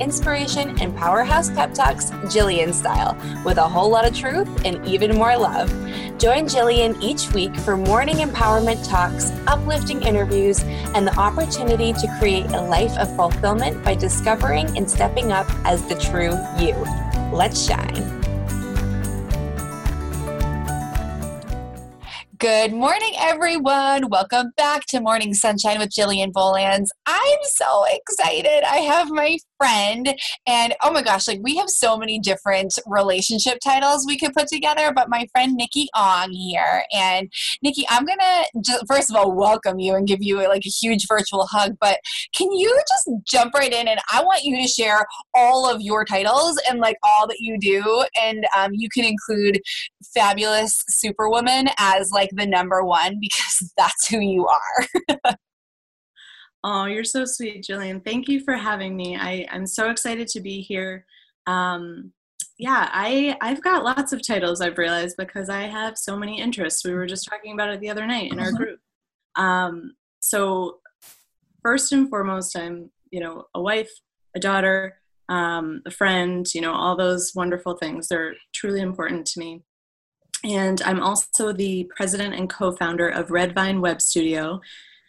inspiration, and powerhouse pep talks Jillian style, with a whole lot of truth and even more love. Join Jillian each week for morning empowerment talks, uplifting interviews, and the opportunity to create a life of fulfillment by discovering and stepping up as the true you. Let's shine. Good morning, everyone. Welcome back to Morning Sunshine with Jillian Bolands. I'm so excited. I have my friend, and oh my gosh, like we have so many different relationship titles we could put together. But my friend Nikki Ong here, and Nikki, I'm gonna just, first of all welcome you and give you like a huge virtual hug. But can you just jump right in, and I want you to share all of your titles and like all that you do, and um, you can include fabulous superwoman as like the number one because that's who you are. oh, you're so sweet, Jillian. Thank you for having me. I, I'm so excited to be here. Um, yeah, I I've got lots of titles I've realized because I have so many interests. We were just talking about it the other night in our mm-hmm. group. Um, so first and foremost, I'm you know a wife, a daughter, um, a friend. You know all those wonderful things. They're truly important to me. And I'm also the president and co founder of Redvine Web Studio.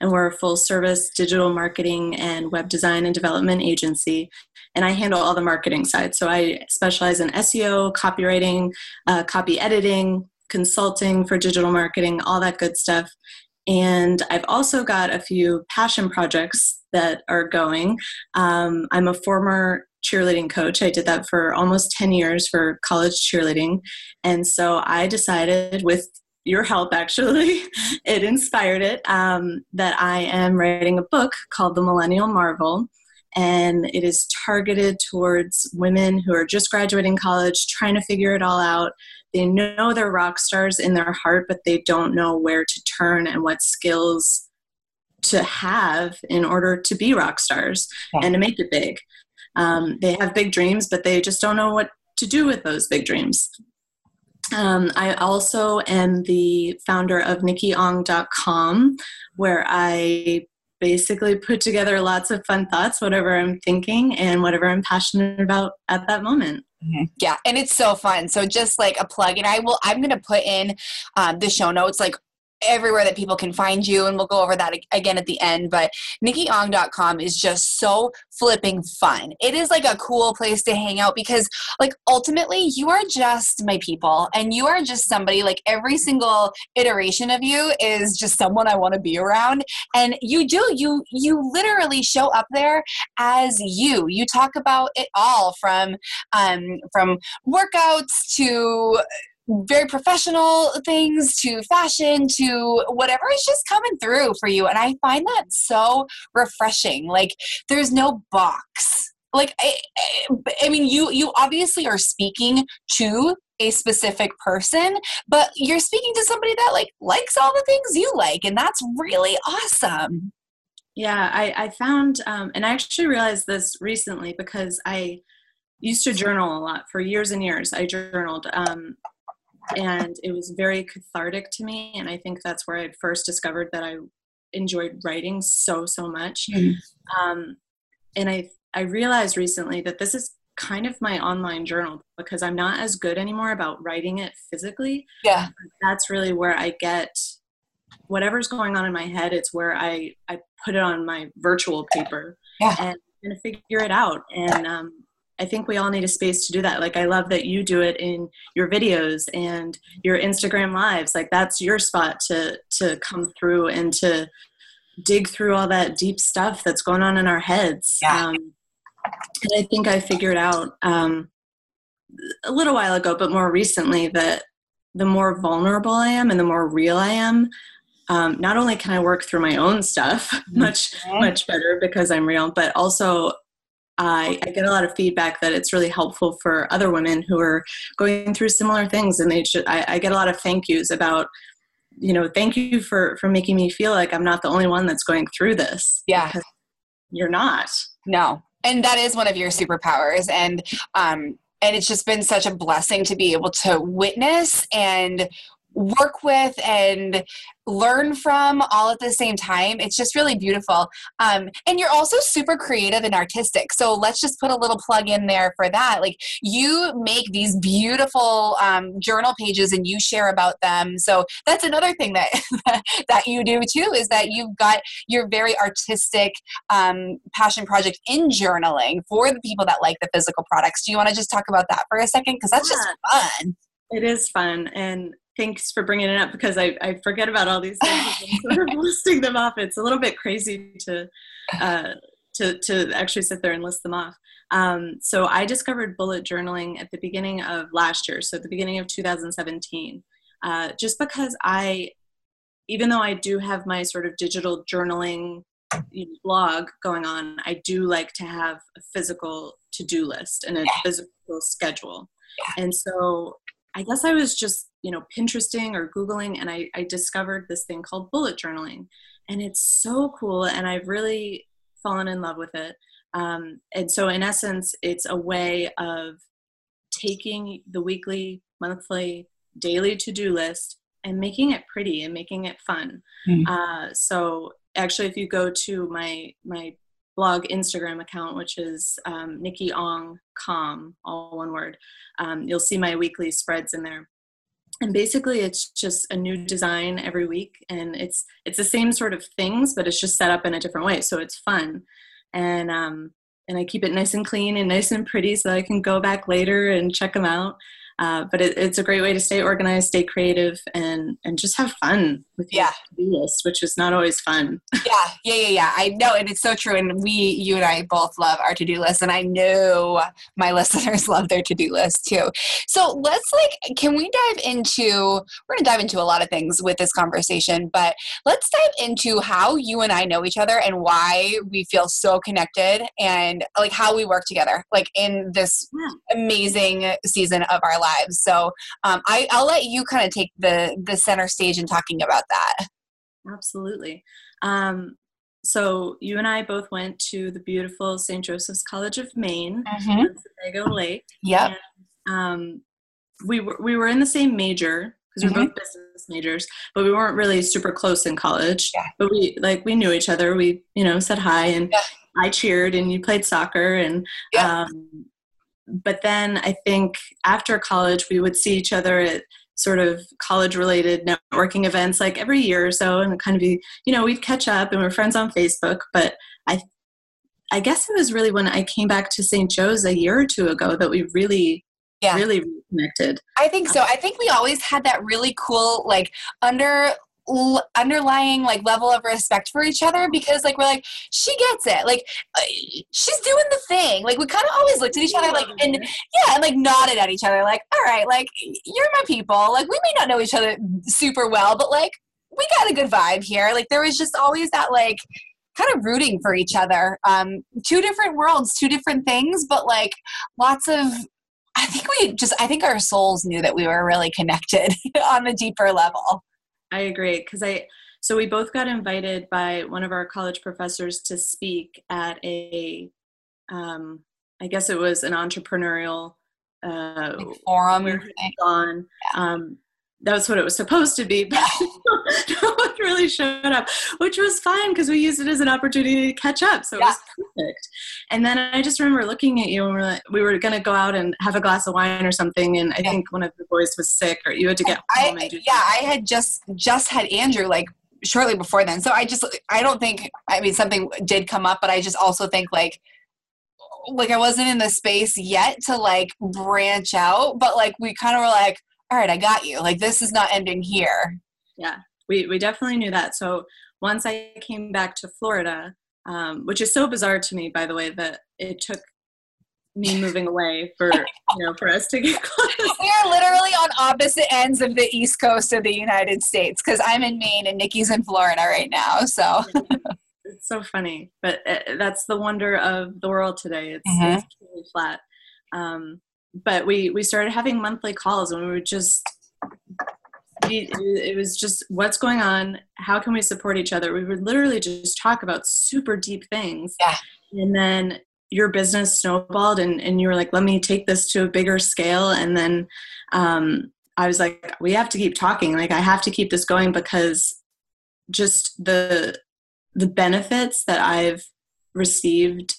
And we're a full service digital marketing and web design and development agency. And I handle all the marketing side. So I specialize in SEO, copywriting, uh, copy editing, consulting for digital marketing, all that good stuff. And I've also got a few passion projects that are going. Um, I'm a former cheerleading coach. I did that for almost 10 years for college cheerleading. And so I decided, with your help actually, it inspired it, um, that I am writing a book called The Millennial Marvel. And it is targeted towards women who are just graduating college, trying to figure it all out. They know they're rock stars in their heart, but they don't know where to turn and what skills to have in order to be rock stars yeah. and to make it big. Um, they have big dreams, but they just don't know what to do with those big dreams. Um, I also am the founder of nikkiong.com, where I basically put together lots of fun thoughts, whatever I'm thinking and whatever I'm passionate about at that moment. Mm-hmm. Yeah, and it's so fun. So just like a plug, and I will. I'm to put in um, the show notes, like everywhere that people can find you and we'll go over that again at the end but nikkiong.com is just so flipping fun. It is like a cool place to hang out because like ultimately you are just my people and you are just somebody like every single iteration of you is just someone i want to be around and you do you you literally show up there as you. You talk about it all from um from workouts to very professional things to fashion to whatever is just coming through for you. And I find that so refreshing. Like there's no box. Like I, I mean, you you obviously are speaking to a specific person, but you're speaking to somebody that like likes all the things you like, and that's really awesome. Yeah, I, I found, um, and I actually realized this recently because I used to journal a lot for years and years. I journaled, um, and it was very cathartic to me and i think that's where i first discovered that i enjoyed writing so so much mm-hmm. um, and i i realized recently that this is kind of my online journal because i'm not as good anymore about writing it physically yeah that's really where i get whatever's going on in my head it's where i i put it on my virtual paper yeah. and, and figure it out and um, I think we all need a space to do that. Like I love that you do it in your videos and your Instagram lives. Like that's your spot to to come through and to dig through all that deep stuff that's going on in our heads. Yeah. Um, and I think I figured out um, a little while ago, but more recently, that the more vulnerable I am and the more real I am, um, not only can I work through my own stuff much much better because I'm real, but also I, I, get a lot of feedback that it's really helpful for other women who are going through similar things, and they should. I, I get a lot of thank yous about, you know, thank you for for making me feel like I'm not the only one that's going through this. Yeah, you're not. No, and that is one of your superpowers, and um, and it's just been such a blessing to be able to witness and work with and learn from all at the same time. It's just really beautiful. Um, and you're also super creative and artistic. So let's just put a little plug in there for that. Like you make these beautiful um, journal pages and you share about them. So that's another thing that that you do too is that you've got your very artistic um, passion project in journaling for the people that like the physical products. Do you want to just talk about that for a second? Because that's yeah. just fun. It is fun. And thanks for bringing it up because I, I forget about all these things and sort of listing them off. It's a little bit crazy to uh, to to actually sit there and list them off. Um, so I discovered bullet journaling at the beginning of last year, so at the beginning of 2017, uh, just because I, even though I do have my sort of digital journaling blog going on, I do like to have a physical to-do list and a physical schedule. And so I guess I was just, you know, Pinteresting or Googling and I, I discovered this thing called bullet journaling. And it's so cool. And I've really fallen in love with it. Um, and so, in essence, it's a way of taking the weekly, monthly, daily to do list and making it pretty and making it fun. Mm. Uh, so, actually, if you go to my my blog Instagram account, which is um, Nikki Ong Com, all one word. Um, you'll see my weekly spreads in there. And basically, it's just a new design every week, and it's it's the same sort of things, but it's just set up in a different way, so it's fun. And um, and I keep it nice and clean and nice and pretty, so I can go back later and check them out. Uh, but it, it's a great way to stay organized, stay creative, and and just have fun with your yeah. to-do list, which is not always fun. yeah, yeah, yeah, yeah. I know, and it's so true. And we, you and I, both love our to-do list, and I know my listeners love their to-do list too. So let's like, can we dive into? We're gonna dive into a lot of things with this conversation, but let's dive into how you and I know each other and why we feel so connected, and like how we work together, like in this yeah. amazing season of our lives lives. So um, I, I'll let you kind of take the the center stage in talking about that. Absolutely. Um, so you and I both went to the beautiful St. Joseph's College of Maine, mm-hmm. Sebago Lake. Yep. And, um, we were we were in the same major because mm-hmm. we are both business majors, but we weren't really super close in college. Yeah. But we like we knew each other. We you know said hi and yeah. I cheered and you played soccer and yeah. um, but then I think after college, we would see each other at sort of college related networking events like every year or so and kind of be you know we'd catch up and we're friends on facebook but i i guess it was really when i came back to st joe's a year or two ago that we really yeah. really connected i think so um, i think we always had that really cool like under l- underlying like level of respect for each other because like we're like she gets it. Like uh, she's doing the thing. Like we kind of always looked at each other like and yeah and like nodded at each other like all right like you're my people. Like we may not know each other super well but like we got a good vibe here. Like there was just always that like kind of rooting for each other. Um two different worlds two different things but like lots of I think we just, I think our souls knew that we were really connected on a deeper level. I agree because I so we both got invited by one of our college professors to speak at a um, I guess it was an entrepreneurial uh, forum on um, that's what it was supposed to be, but no one really showed up, which was fine because we used it as an opportunity to catch up. So it yeah. was perfect. And then I just remember looking at you and we were, like, we were going to go out and have a glass of wine or something. And I yeah. think one of the boys was sick or you had to get home. I, yeah, I had just, just had Andrew like shortly before then. So I just, I don't think, I mean, something did come up, but I just also think like, like I wasn't in the space yet to like branch out, but like we kind of were like, all right, I got you. Like this is not ending here. Yeah, we, we definitely knew that. So once I came back to Florida, um, which is so bizarre to me, by the way, that it took me moving away for you know for us to get close. We are literally on opposite ends of the east coast of the United States because I'm in Maine and Nikki's in Florida right now. So it's so funny. But uh, that's the wonder of the world today. It's, mm-hmm. it's really flat. Um, but we we started having monthly calls, and we would just it was just what's going on? How can we support each other? We would literally just talk about super deep things. Yeah. and then your business snowballed and, and you were like let me take this to a bigger scale. And then um, i was like we have to keep talking. Like i have to keep this going because just the the benefits that i've received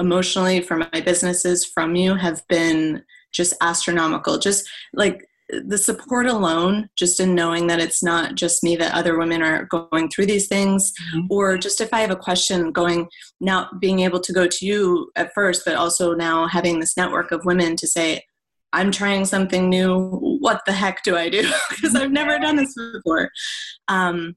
emotionally from my businesses from you have been just astronomical. Just like the support alone just in knowing that it's not just me that other women are going through these things. Mm-hmm. or just if i have a question going now being able to go to you at first but also now having this network of women to say i'm trying something new. What the heck do i do? Because i've never done this before. Um,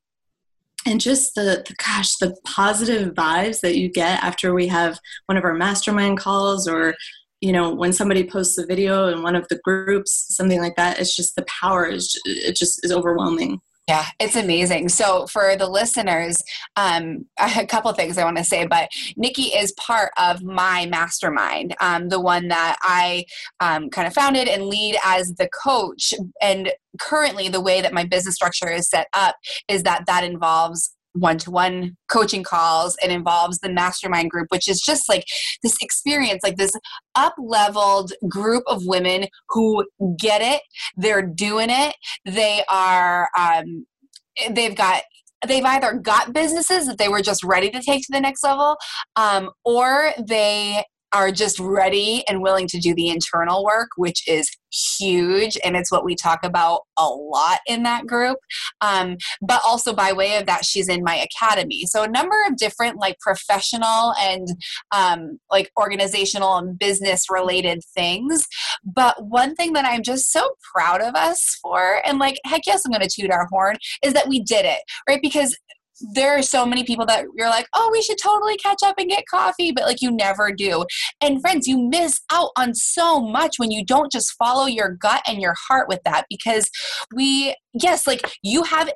and just the, the, gosh the positive vibes that you get after we have one of our mastermind calls or you know when somebody posts a video in one of the groups something like that it's just the power is it just is overwhelming yeah, it's amazing. So, for the listeners, um, a couple things I want to say, but Nikki is part of my mastermind, um, the one that I um, kind of founded and lead as the coach. And currently, the way that my business structure is set up is that that involves one-to-one coaching calls. It involves the mastermind group which is just like this experience like this up leveled group of women who get it they're doing it they are um, they've got they've either got businesses that they were just ready to take to the next level um, or they are just ready and willing to do the internal work, which is huge. And it's what we talk about a lot in that group. Um, but also, by way of that, she's in my academy. So, a number of different, like, professional and um, like organizational and business related things. But one thing that I'm just so proud of us for, and like, heck yes, I'm going to toot our horn, is that we did it, right? Because there are so many people that you're like, oh, we should totally catch up and get coffee, but like you never do. And friends, you miss out on so much when you don't just follow your gut and your heart with that because we, yes, like you have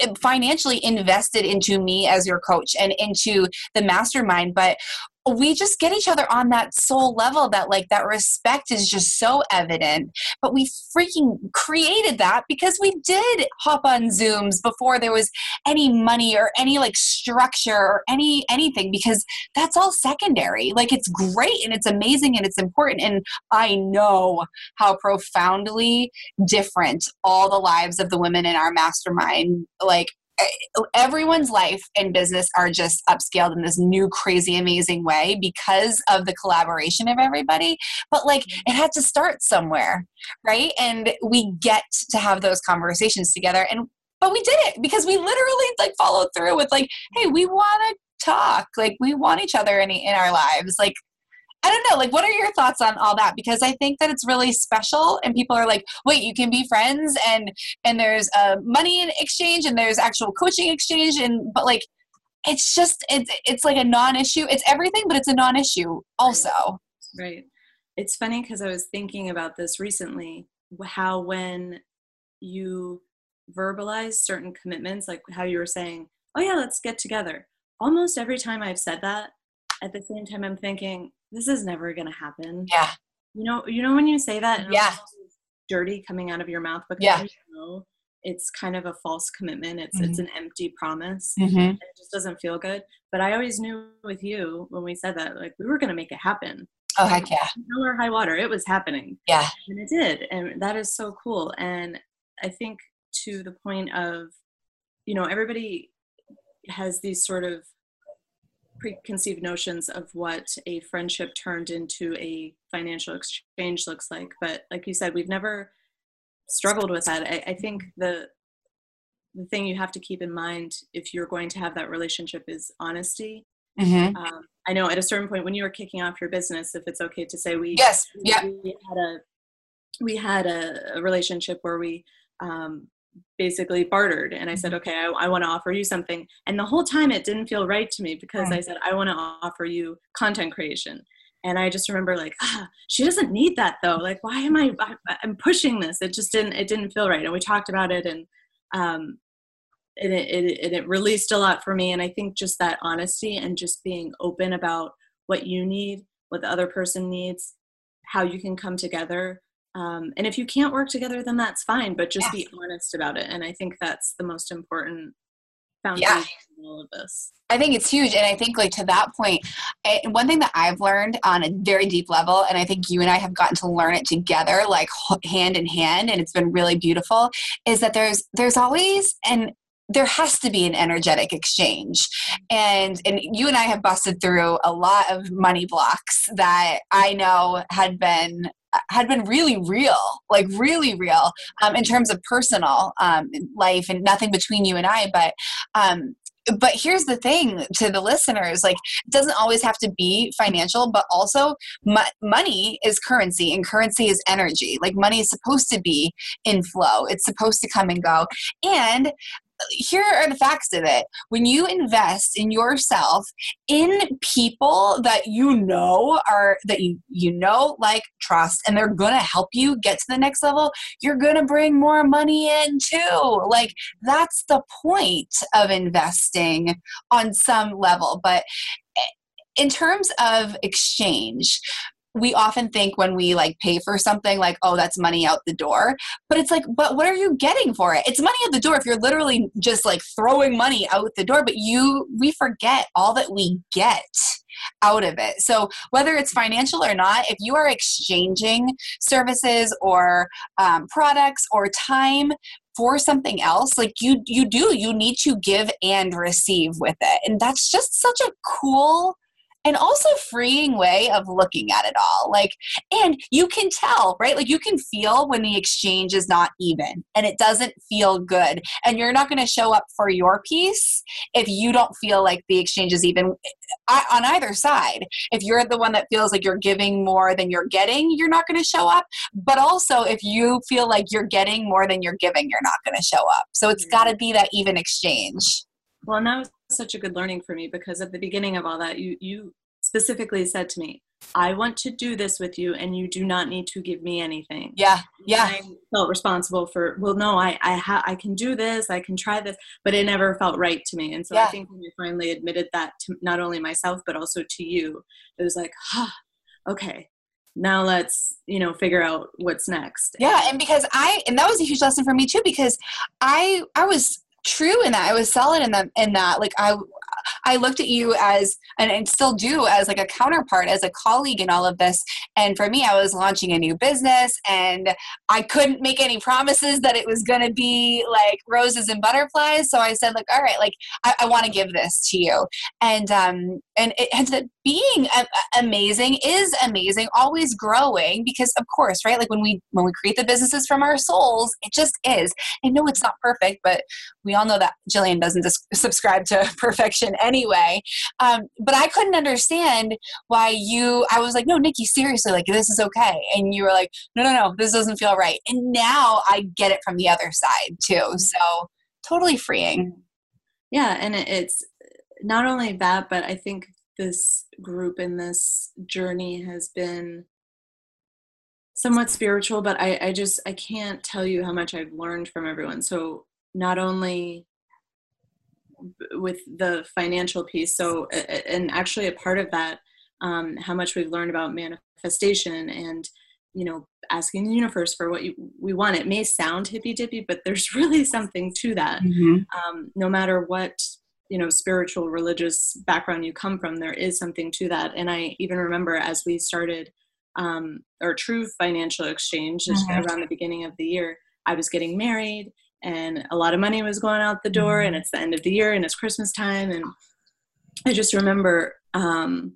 eh, financially invested into me as your coach and into the mastermind but we just get each other on that soul level that like that respect is just so evident. But we freaking created that because we did hop on zooms before there was any money or any like structure or any anything because that's all secondary. Like it's great and it's amazing and it's important. And i know how profoundly different all the lives of the women in our mastermind like everyone's life and business are just upscaled in this new crazy amazing way because of the collaboration of everybody. But like it had to start somewhere right? And we get to have those conversations together. And but we did it because we literally like followed through with like hey we want to talk. Like we want each other in, in our lives. Like I don't know, like what are your thoughts on all that? Because I think that it's really special and people are like, wait, you can be friends and and there's a money in exchange and there's actual coaching exchange and but like it's just it's it's like a non-issue. It's everything, but it's a non-issue also. Right. It's funny because I was thinking about this recently, how when you verbalize certain commitments, like how you were saying, oh yeah, let's get together. Almost every time I've said that, at the same time I'm thinking, this is never going to happen. Yeah. You know, you know when you say that, yeah, dirty coming out of your mouth because yeah. you know it's kind of a false commitment. It's mm-hmm. it's an empty promise. Mm-hmm. It just doesn't feel good. But I always knew with you when we said that, like we were going to make it happen. Oh heck yeah! No or high water, it was happening. Yeah, and it did, and that is so cool. And I think to the point of, you know, everybody has these sort of preconceived notions of what a friendship turned into a financial exchange looks like. But like you said, we've never struggled with that. I, I think the the thing you have to keep in mind if you're going to have that relationship is honesty. Mm-hmm. Um, I know at a certain point when you were kicking off your business, if it's okay to say we yes, yeah, we had a we had a, a relationship where we um, basically bartered and i said mm-hmm. okay i, I want to offer you something. And the whole time it didn't feel right to me because i said i want to offer you content creation. And i just remember like ah, she doesn't need that though. Like why am i i'm pushing this? It just didn't it didn't feel right. And we talked about it and um and it, it, it released a lot for me. And i think just that honesty and just being open about what you need what the other person needs how you can come together um, and if you can't work together then that's fine but just be honest about it and i think that's the most important foundation yeah. all of this I think it's huge. And I think, like, to that point, I, one thing that I've learned on a very deep level, and I think you and I have gotten to learn it together, like hand in hand, and it's been really beautiful, is that there's, there's always an there has to be an energetic exchange and and you and i have busted through a lot of money blocks that i know had been had been really real like really real um, in terms of personal um, life and nothing between you and i but um, but here's the thing to the listeners like it doesn't always have to be financial but also mo- money is currency and currency is energy. Like money is supposed to be in flow. It's supposed to come and go. And here are the facts of it. When you invest in yourself, in people that you know are that you you know like trust and they're going to help you get to the next level, you're going to bring more money in too. Like that's the point of investing on some level, but eh, in terms of exchange we often think when we like pay for something like oh that's money out the door but it's like but what are you getting for it? It's money out the door if you're literally just like throwing money out the door but you we forget all that we get out of it. So whether it's financial or not if you are exchanging services or um, products or time for something else like you you do you need to give and receive with it. And that's just such a cool and also freeing way of looking at it all. Like and you can tell right? Like you can feel when the exchange is not even and it doesn't feel good and you're not going to show up for your piece if you don't feel like the exchange is even uh, on either side. If you're the one that feels like you're giving more than you're getting you're not going to show up. But also if you feel like you're getting more than you're giving you're not going to show up. So it's got to be that even exchange. Well, and that was such a good learning for me because at the beginning of all that, you you specifically said to me, I want to do this with you and you do not need to give me anything. Yeah. Yeah. I felt responsible for, well, no, I, I, ha- I can do this, I can try this, but it never felt right to me. And so yeah. I think when you finally admitted that to not only myself, but also to you, it was like, huh, okay, now let's, you know, figure out what's next. Yeah. And because I, and that was a huge lesson for me too, because I, I was true in that. I was solid in that, in that, like I, I looked at you as, and I still do, as like a counterpart, as a colleague in all of this. And for me, I was launching a new business and I couldn't make any promises that it was going to be like roses and butterflies. So I said, like, all right, like, I, I want to give this to you. And, um, and it ends up being a- amazing, is amazing, always growing because of course, right? Like when we, when we create the businesses from our souls, it just is. I know it's not perfect, but we all know that Jillian doesn't subscribe to perfection anyway. Um, but I couldn't understand why you, I was like, no, Nikki, seriously, like this is okay. And you were like, no, no, no, this doesn't feel right. And now I get it from the other side too. So totally freeing. Yeah. And it's not only that, but I think this group and this journey has been somewhat spiritual but I, I just i can't tell you how much i've learned from everyone so not only with the financial piece. So, and actually, a part of that, um, how much we've learned about manifestation and you know asking the universe for what you, we want. It may sound hippy dippy, but there's really something to that. Mm-hmm. Um, no matter what you know spiritual religious background you come from, there is something to that. And I even remember as we started um, our true financial exchange mm-hmm. around the beginning of the year, I was getting married and a lot of money was going out the door and mm-hmm. it's the end of the year and it's christmas time and i just remember um,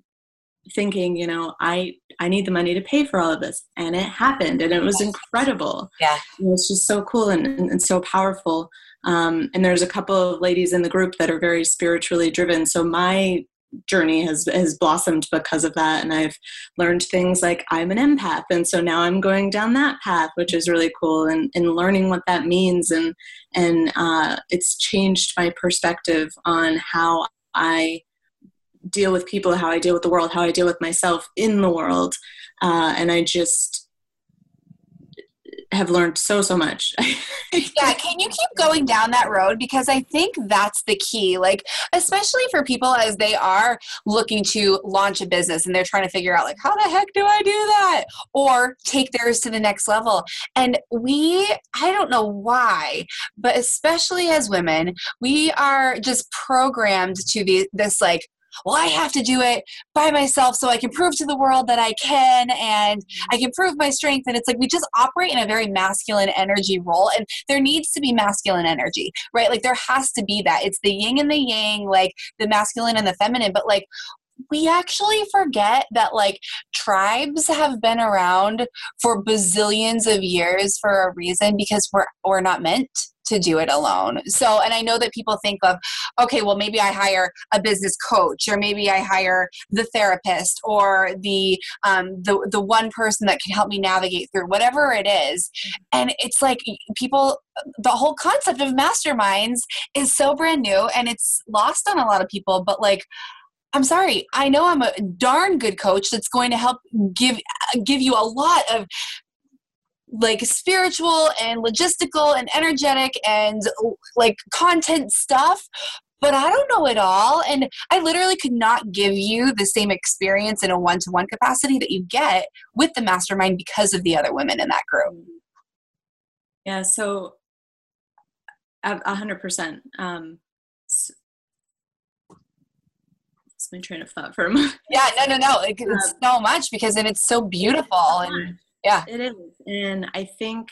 thinking you know i i need the money to pay for all of this and it happened and it was incredible. Yeah. It was just so cool and, and, and so powerful. Um, and there's a couple of ladies in the group that are very spiritually driven so my journey has has blossomed because of that. And i've learned things like i'm an empath and so now i'm going down that path which is really cool and, and learning what that means. And and uh, it's changed my perspective on how i deal with people how i deal with the world how i deal with myself in the world. Uh, and i just have learned so so much. Yeah can you keep going down that road? Because i think that's the key like especially for people as they are looking to launch a business and they're trying to figure out like how the heck do i do that? Or take theirs to the next level. And we i don't know why but especially as women we are just programmed to be this like well, I have to do it by myself so I can prove to the world that I can and I can prove my strength. And it's like we just operate in a very masculine energy role, and there needs to be masculine energy, right? Like there has to be that. It's the yin and the yang, like the masculine and the feminine, but like we actually forget that like tribes have been around for bazillions of years for a reason because we're we're not meant to do it alone. So, and I know that people think of, okay, well, maybe I hire a business coach, or maybe I hire the therapist, or the um, the the one person that can help me navigate through whatever it is. And it's like people, the whole concept of masterminds is so brand new, and it's lost on a lot of people. But like. I'm sorry. I know I'm a darn good coach that's going to help give give you a lot of like spiritual and logistical and energetic and like content stuff but I don't know it all. And I literally could not give you the same experience in a one to one capacity that you get with the mastermind because of the other women in that group. Yeah, so a hundred percent. Um, it's my train of thought for a moment. Yeah, no, no, no. It, it's um, so much because then it's so beautiful and yeah. It is and i think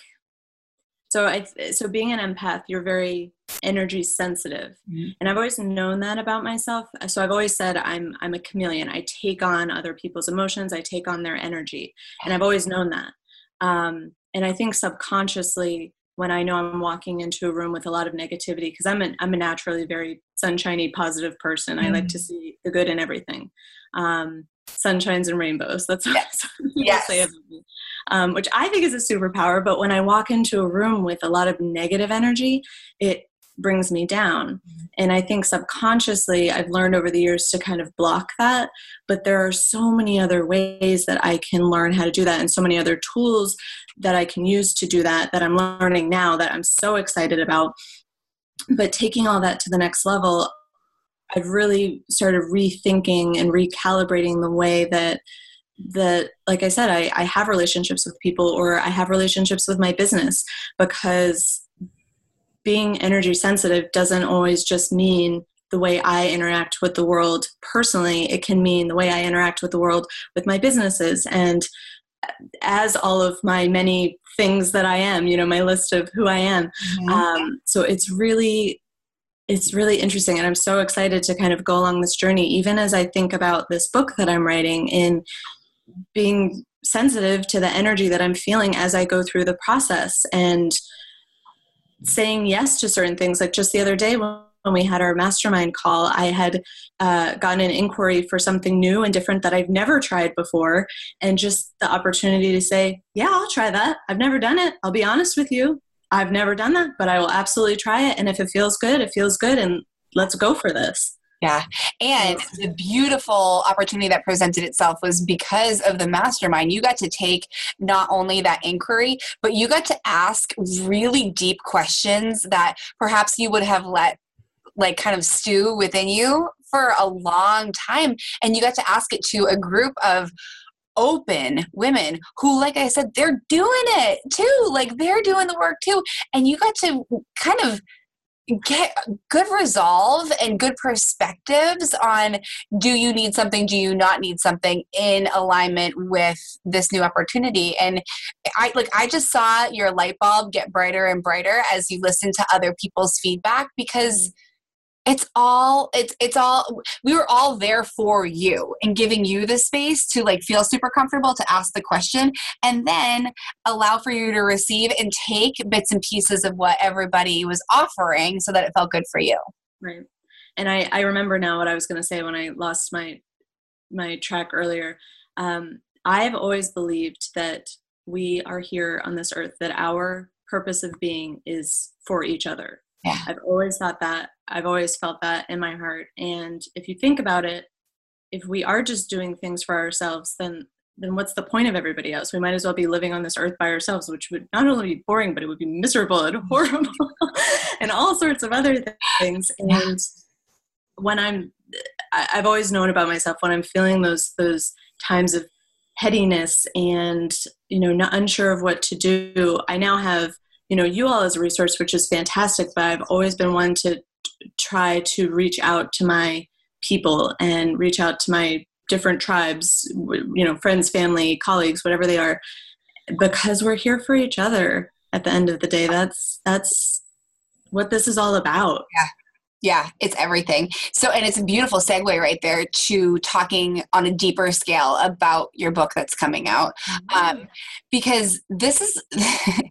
so i so being an empath you're very energy sensitive. Mm-hmm. and i've always known that about myself. So i've always said i'm i'm a chameleon. I take on other people's emotions. I take on their energy. And i've always known that. Um, and i think subconsciously when i know i'm walking into a room with a lot of negativity because i'm, an, I'm a naturally very sunshiny positive person mm-hmm. i like mm-hmm. to see the good in everything um, sunshines and rainbows that's what yes. yes um, which I think is a superpower. But when I walk into a room with a lot of negative energy, it brings me down. Mm-hmm. And I think subconsciously, I've learned over the years to kind of block that. But there are so many other ways that I can learn how to do that, and so many other tools that I can use to do that that I'm learning now that I'm so excited about. But taking all that to the next level, I've really started rethinking and recalibrating the way that that like i said I, I have relationships with people or i have relationships with my business because being energy sensitive doesn't always just mean the way i interact with the world personally it can mean the way i interact with the world with my businesses and as all of my many things that i am you know my list of who i am mm-hmm. um, so it's really it's really interesting and i'm so excited to kind of go along this journey even as i think about this book that i'm writing in being sensitive to the energy that I'm feeling as I go through the process and saying yes to certain things. Like just the other day when we had our mastermind call, I had uh, gotten an inquiry for something new and different that I've never tried before. And just the opportunity to say, Yeah, I'll try that. I've never done it. I'll be honest with you. I've never done that, but I will absolutely try it. And if it feels good, it feels good. And let's go for this. Yeah. And the beautiful opportunity that presented itself was because of the mastermind. You got to take not only that inquiry, but you got to ask really deep questions that perhaps you would have let like kind of stew within you for a long time. And you got to ask it to a group of open women who like i said they're doing it too like they're doing the work too and you got to kind of get good resolve and good perspectives on do you need something do you not need something in alignment with this new opportunity and i like i just saw your light bulb get brighter and brighter as you listen to other people's feedback because it's all it's it's all we were all there for you and giving you the space to like feel super comfortable to ask the question and then allow for you to receive and take bits and pieces of what everybody was offering so that it felt good for you. Right. And i i remember now what i was going to say when i lost my my track earlier. Um i've always believed that we are here on this earth that our purpose of being is for each other yeah. I've always thought that. I've always felt that in my heart. And if you think about it, if we are just doing things for ourselves, then then what's the point of everybody else? We might as well be living on this earth by ourselves, which would not only be boring, but it would be miserable and horrible and all sorts of other things. And when I'm, I've always known about myself when I'm feeling those those times of headiness and you know not unsure of what to do. I now have you know you all as a resource, which is fantastic. But I've always been one to try to reach out to my people and reach out to my different tribes, you know, friends, family, colleagues, whatever they are, because we're here for each other at the end of the day. That's that's what this is all about. Yeah. Yeah, it's everything. So, and it's a beautiful segue right there to talking on a deeper scale about your book that's coming out. Mm-hmm. Um, because this is,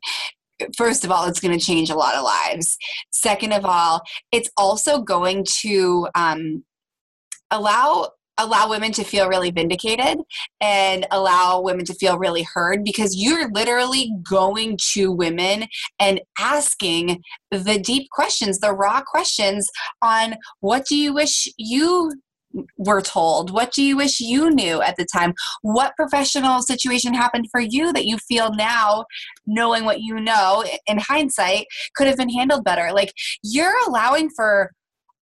first of all, it's going to change a lot of lives. Second of all, it's also going to um, allow allow women to feel really vindicated and allow women to feel really heard because you're literally going to women and asking the deep questions, the raw questions on what do you wish you were told? What do you wish you knew at the time? What professional situation happened for you that you feel now, knowing what you know in hindsight, could have been handled better? Like, you're allowing for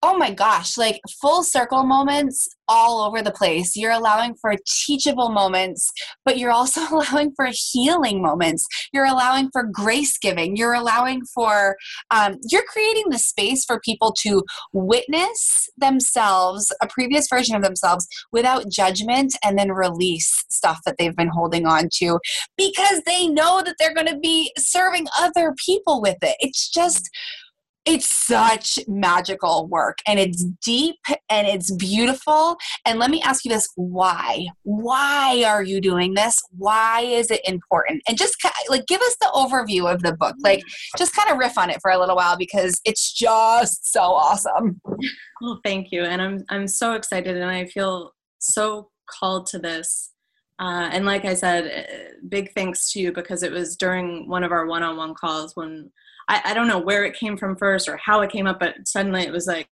oh my gosh, like full circle moments all over the place. You're allowing for teachable moments, but you're also allowing for healing moments. You're allowing for grace giving. You're allowing for, um, you're creating the space for people to witness themselves, a previous version of themselves, without judgment and then release stuff that they've been holding on to because they know that they're going to be serving other people with it. It's just, it's such magical work and it's deep and it's beautiful. And let me ask you this why? Why are you doing this? Why is it important? And just like give us the overview of the book. Like just kind of riff on it for a little while because it's just so awesome. Well thank you and i'm i'm so excited and i feel so called to this. Uh, and like i said eh, big thanks to you because it was during one of our one-on-one calls when I, I don't know where it came from first or how it came up, but suddenly it was like,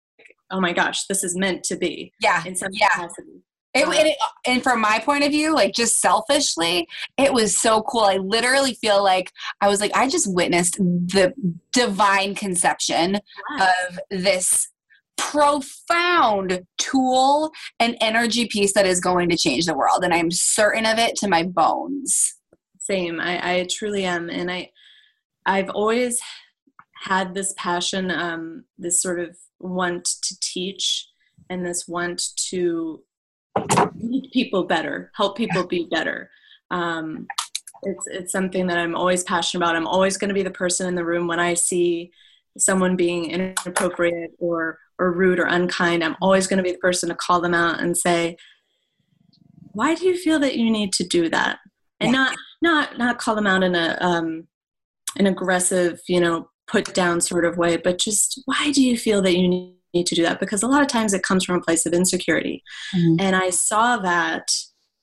oh my gosh, this is meant to be. Yeah. In some yeah. capacity. It, um, and, it, and from my point of view, like just selfishly, it was so cool. I literally feel like I was like, I just witnessed the divine conception yes. of this profound tool and energy piece that is going to change the world. And I'm certain of it to my bones. Same. I, I truly am. And I, I've always had this passion, um, this sort of want to teach, and this want to make people better, help people be better. Um, it's it's something that I'm always passionate about. I'm always going to be the person in the room when I see someone being inappropriate or or rude or unkind. I'm always going to be the person to call them out and say, "Why do you feel that you need to do that?" And not not not call them out in a um, an aggressive, you know, put down sort of way, but just why do you feel that you need to do that? Because a lot of times it comes from a place of insecurity. Mm-hmm. And I saw that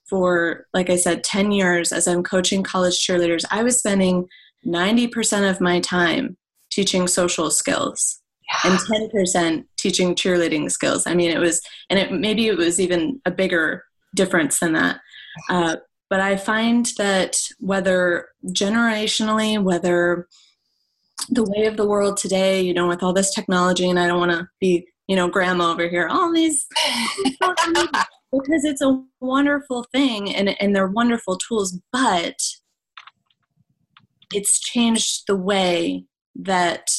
for, like I said, 10 years as I'm coaching college cheerleaders. I was spending 90% of my time teaching social skills yeah. and 10% teaching cheerleading skills. I mean, it was, and it maybe it was even a bigger difference than that. Uh, but I find that whether generationally, whether the way of the world today, you know, with all this technology, and I don't want to be, you know, grandma over here, all these, because it's a wonderful thing and, and they're wonderful tools, but it's changed the way that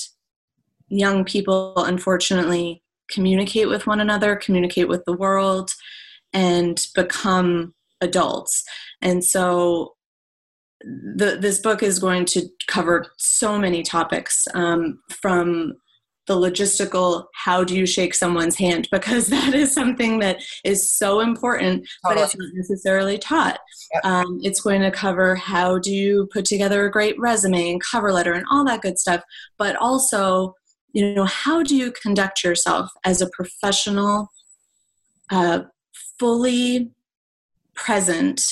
young people, unfortunately, communicate with one another, communicate with the world, and become adults. And so the, this book is going to cover so many topics um, from the logistical how do you shake someone's hand because that is something that is so important but it's not necessarily taught yep. um, it's going to cover how do you put together a great resume and cover letter and all that good stuff but also you know how do you conduct yourself as a professional uh, fully present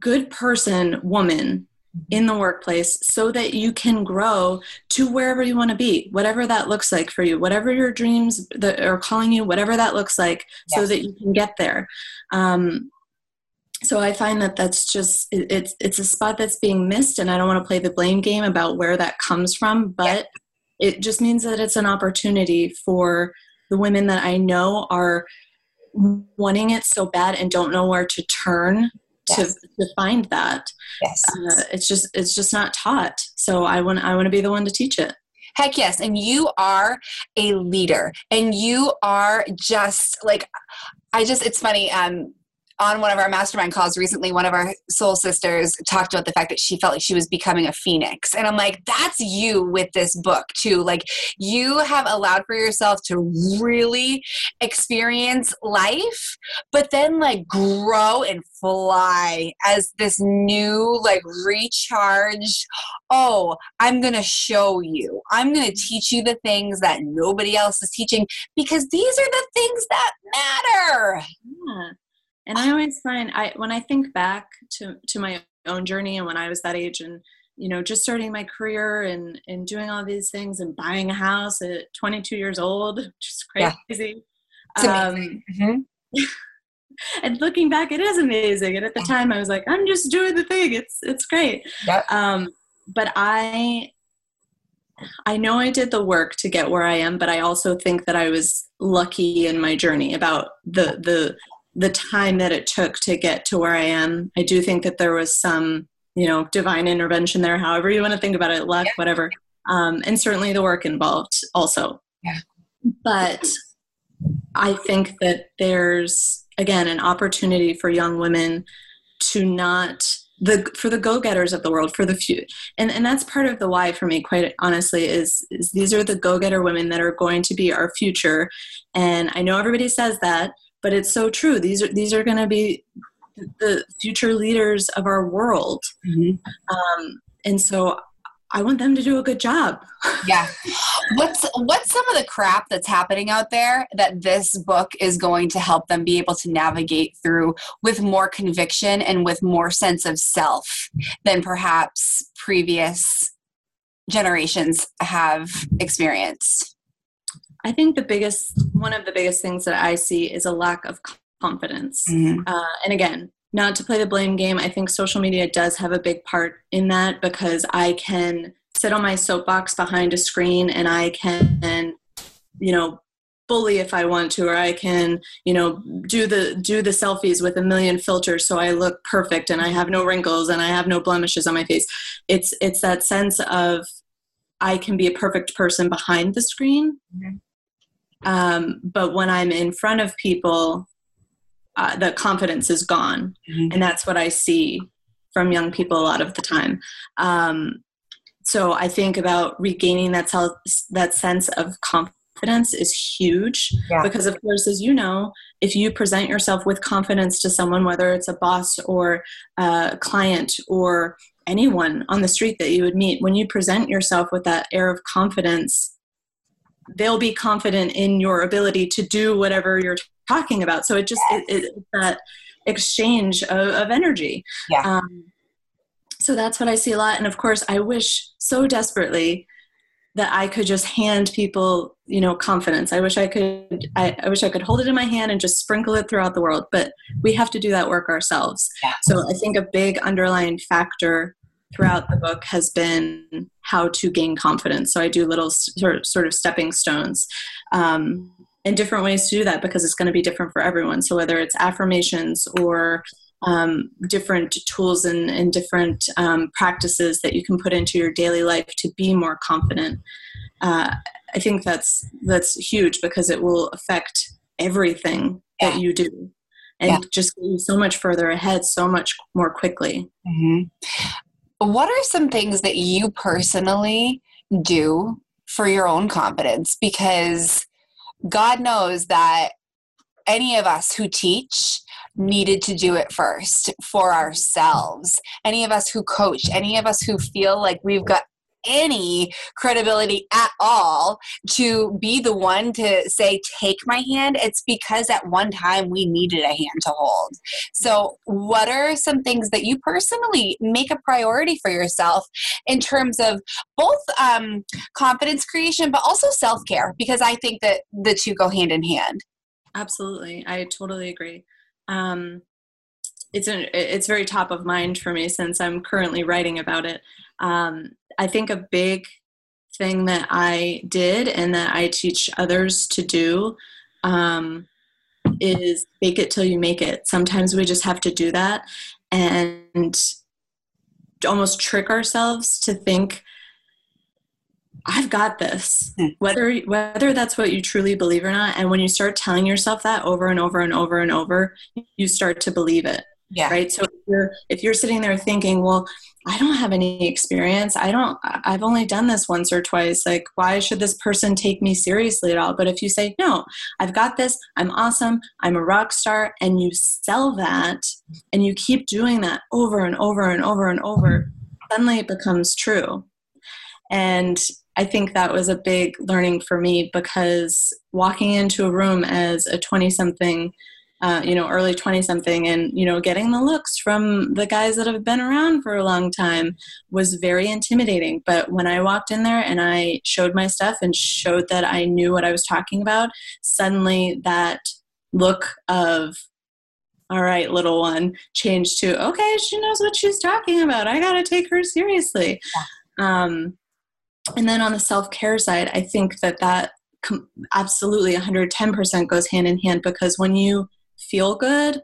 good person woman in the workplace so that you can grow to wherever you want to be whatever that looks like for you whatever your dreams that are calling you whatever that looks like yes. so that you can get there um, so I find that that's just it, it's it's a spot that's being missed, and I don't want to play the blame game about where that comes from, but yeah. it just means that it's an opportunity for the women that I know are wanting it so bad and don't know where to turn yes. to, to find that. Yes, uh, it's just it's just not taught. So I want I want to be the one to teach it. Heck yes. And you are a leader and you are just like, I just, it's funny. Um, on one of our mastermind calls recently, one of our soul sisters talked about the fact that she felt like she was becoming a phoenix. And I'm like, that's you with this book, too. Like, you have allowed for yourself to really experience life, but then, like, grow and fly as this new, like, recharge. Oh, I'm going to show you. I'm going to teach you the things that nobody else is teaching because these are the things that matter. Yeah and i always find i when i think back to to my own journey and when i was that age and you know just starting my career and and doing all these things and buying a house at 22 years old just crazy yeah. um, mm-hmm. and looking back it is amazing and at the time i was like i'm just doing the thing it's it's great yep. um, but i I know I did the work to get where I am, but I also think that I was lucky in my journey about the the the time that it took to get to where I am. I do think that there was some, you know, divine intervention there, however you want to think about it, luck, yeah. whatever. Um, and certainly the work involved also. Yeah. But I think that there's, again, an opportunity for young women to not the for the go-getters of the world for the few and and that's part of the why for me quite honestly is is these are the go-getter women that are going to be our future and i know everybody says that but it's so true. These are these are going to be the future leaders of our world. Mm-hmm. um, and so i want them to do a good job. Yeah. What's what's some of the crap that's happening out there that this book is going to help them be able to navigate through with more conviction and with more sense of self than perhaps previous generations have experienced I think the biggest, one of the biggest things that I see is a lack of confidence. Mm-hmm. Uh, and again, not to play the blame game, I think social media does have a big part in that because I can sit on my soapbox behind a screen and I can, you know, bully if I want to, or I can, you know, do the do the selfies with a million filters so I look perfect and I have no wrinkles and I have no blemishes on my face. It's it's that sense of I can be a perfect person behind the screen. Mm-hmm. Um, but when I'm in front of people, uh, the confidence is gone. Mm-hmm. And that's what I see from young people a lot of the time. Um, so I think about regaining that, self, that sense of confidence is huge yeah. because of course as you know if you present yourself with confidence to someone whether it's a boss or a client or anyone on the street that you would meet when you present yourself with that air of confidence they'll be confident in your ability to do whatever you're talking about so it just yes. it, it, that exchange of, of energy yeah. Um, so that's what i see a lot and of course i wish so desperately that i could just hand people you know confidence i wish i could I, I wish i could hold it in my hand and just sprinkle it throughout the world but we have to do that work ourselves yeah. so i think a big underlying factor throughout the book has been how to gain confidence. So I do little sort of stepping stones. Um, and different ways to do that because it's going to be different for everyone. So whether it's affirmations or um, different tools and, and different um, practices that you can put into your daily life to be more confident, uh, I think that's that's huge because it will affect everything yeah. that you do and yeah. just so much further ahead so much more quickly. Mm-hmm. What are some things that you personally do for your own confidence? Because God knows that any of us who teach needed to do it first for ourselves. Any of us who coach, any of us who feel like we've got any credibility at all to be the one to say, take my hand, it's because at one time we needed a hand to hold. So, what are some things that you personally make a priority for yourself in terms of both um, confidence creation, but also self care? Because I think that the two go hand in hand. Absolutely. I totally agree. Um, it's an, it's very top of mind for me since I'm currently writing about it. Um, I think a big thing that I did and that I teach others to do um, is bake it till you make it. Sometimes we just have to do that and almost trick ourselves to think I've got this. Hmm. Whether whether that's what you truly believe or not and when you start telling yourself that over and over and over and over you start to believe it. Yeah. Right? So if you're if you're sitting there thinking, well, I don't have any experience. I don't, I've only done this once or twice. Like, why should this person take me seriously at all? But if you say, no, I've got this, I'm awesome, I'm a rock star, and you sell that and you keep doing that over and over and over and over, suddenly it becomes true. And I think that was a big learning for me because walking into a room as a 20 something uh, you know, early 20 something, and, you know, getting the looks from the guys that have been around for a long time was very intimidating. But when I walked in there and I showed my stuff and showed that I knew what I was talking about, suddenly that look of, all right, little one, changed to, okay, she knows what she's talking about. I got to take her seriously. Yeah. Um, and then on the self care side, I think that that com- absolutely 110% goes hand in hand because when you feel good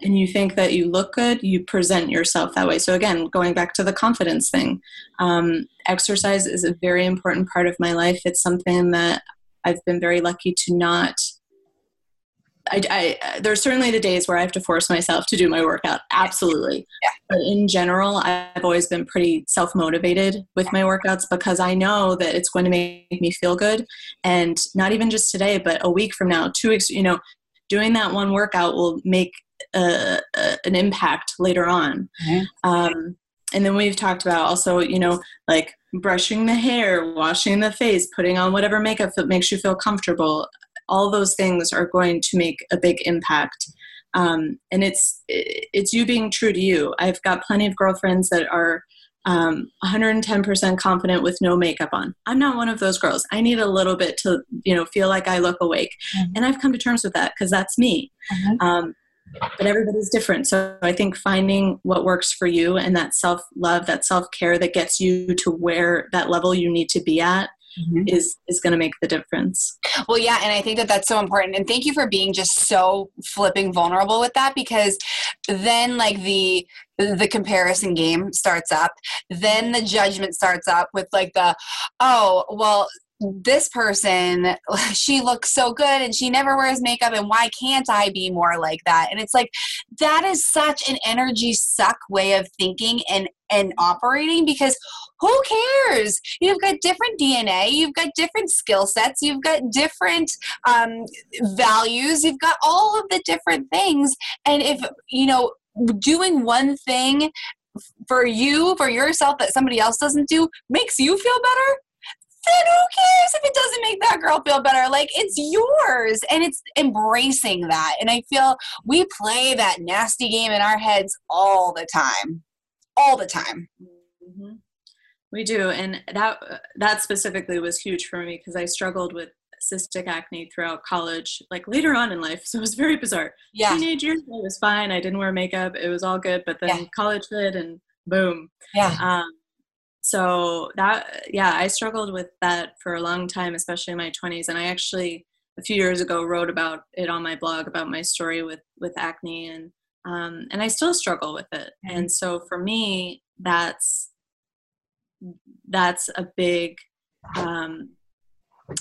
and you think that you look good, you present yourself that way. So, again, going back to the confidence thing, um, exercise is a very important part of my life. It's something that I've been very lucky to not. I, I, there's certainly the days where I have to force myself to do my workout. Absolutely. Yeah. But in general, I've always been pretty self motivated with my workouts because I know that it's going to make me feel good. And not even just today, but a week from now, two weeks, you know, doing that one workout will make a, a, an impact later on. Mm-hmm. Um, and then we've talked about also, you know, like brushing the hair, washing the face, putting on whatever makeup that makes you feel comfortable. All those things are going to make a big impact. Um, and it's it's you being true to you. I've got plenty of girlfriends that are um, 110% confident with no makeup on. I'm not one of those girls. I need a little bit to, you know, feel like I look awake. Mm-hmm. And I've come to terms with that because that's me. Mm-hmm. Um, but everybody's different. So I think finding what works for you and that self love, that self care that gets you to where that level you need to be at mm-hmm. is is going to make the difference. Well, yeah, and I think that that's so important. And thank you for being just so flipping vulnerable with that because then like the the comparison game starts up then the judgment starts up with like the oh well this person she looks so good and she never wears makeup and why can't i be more like that? And it's like that is such an energy suck way of thinking and and operating because who cares? You've got different dna you've got different skill sets you've got different um, values you've got all of the different things. And if you know doing one thing for you for yourself that somebody else doesn't do makes you feel better then who cares if it doesn't make that girl feel better? Like it's yours and it's embracing that. And I feel we play that nasty game in our heads all the time. All the time. Mm-hmm. We do. And that that specifically was huge for me because I struggled with cystic acne throughout college, like later on in life. So it was very bizarre. Yeah. Teenage years, it was fine. I didn't wear makeup. It was all good. But then yeah. college hit and boom. Yeah. Um, so that yeah i struggled with that for a long time especially in my 20s and i actually a few years ago wrote about it on my blog about my story with with acne and um, and i still struggle with it mm-hmm. and so for me that's that's a big um,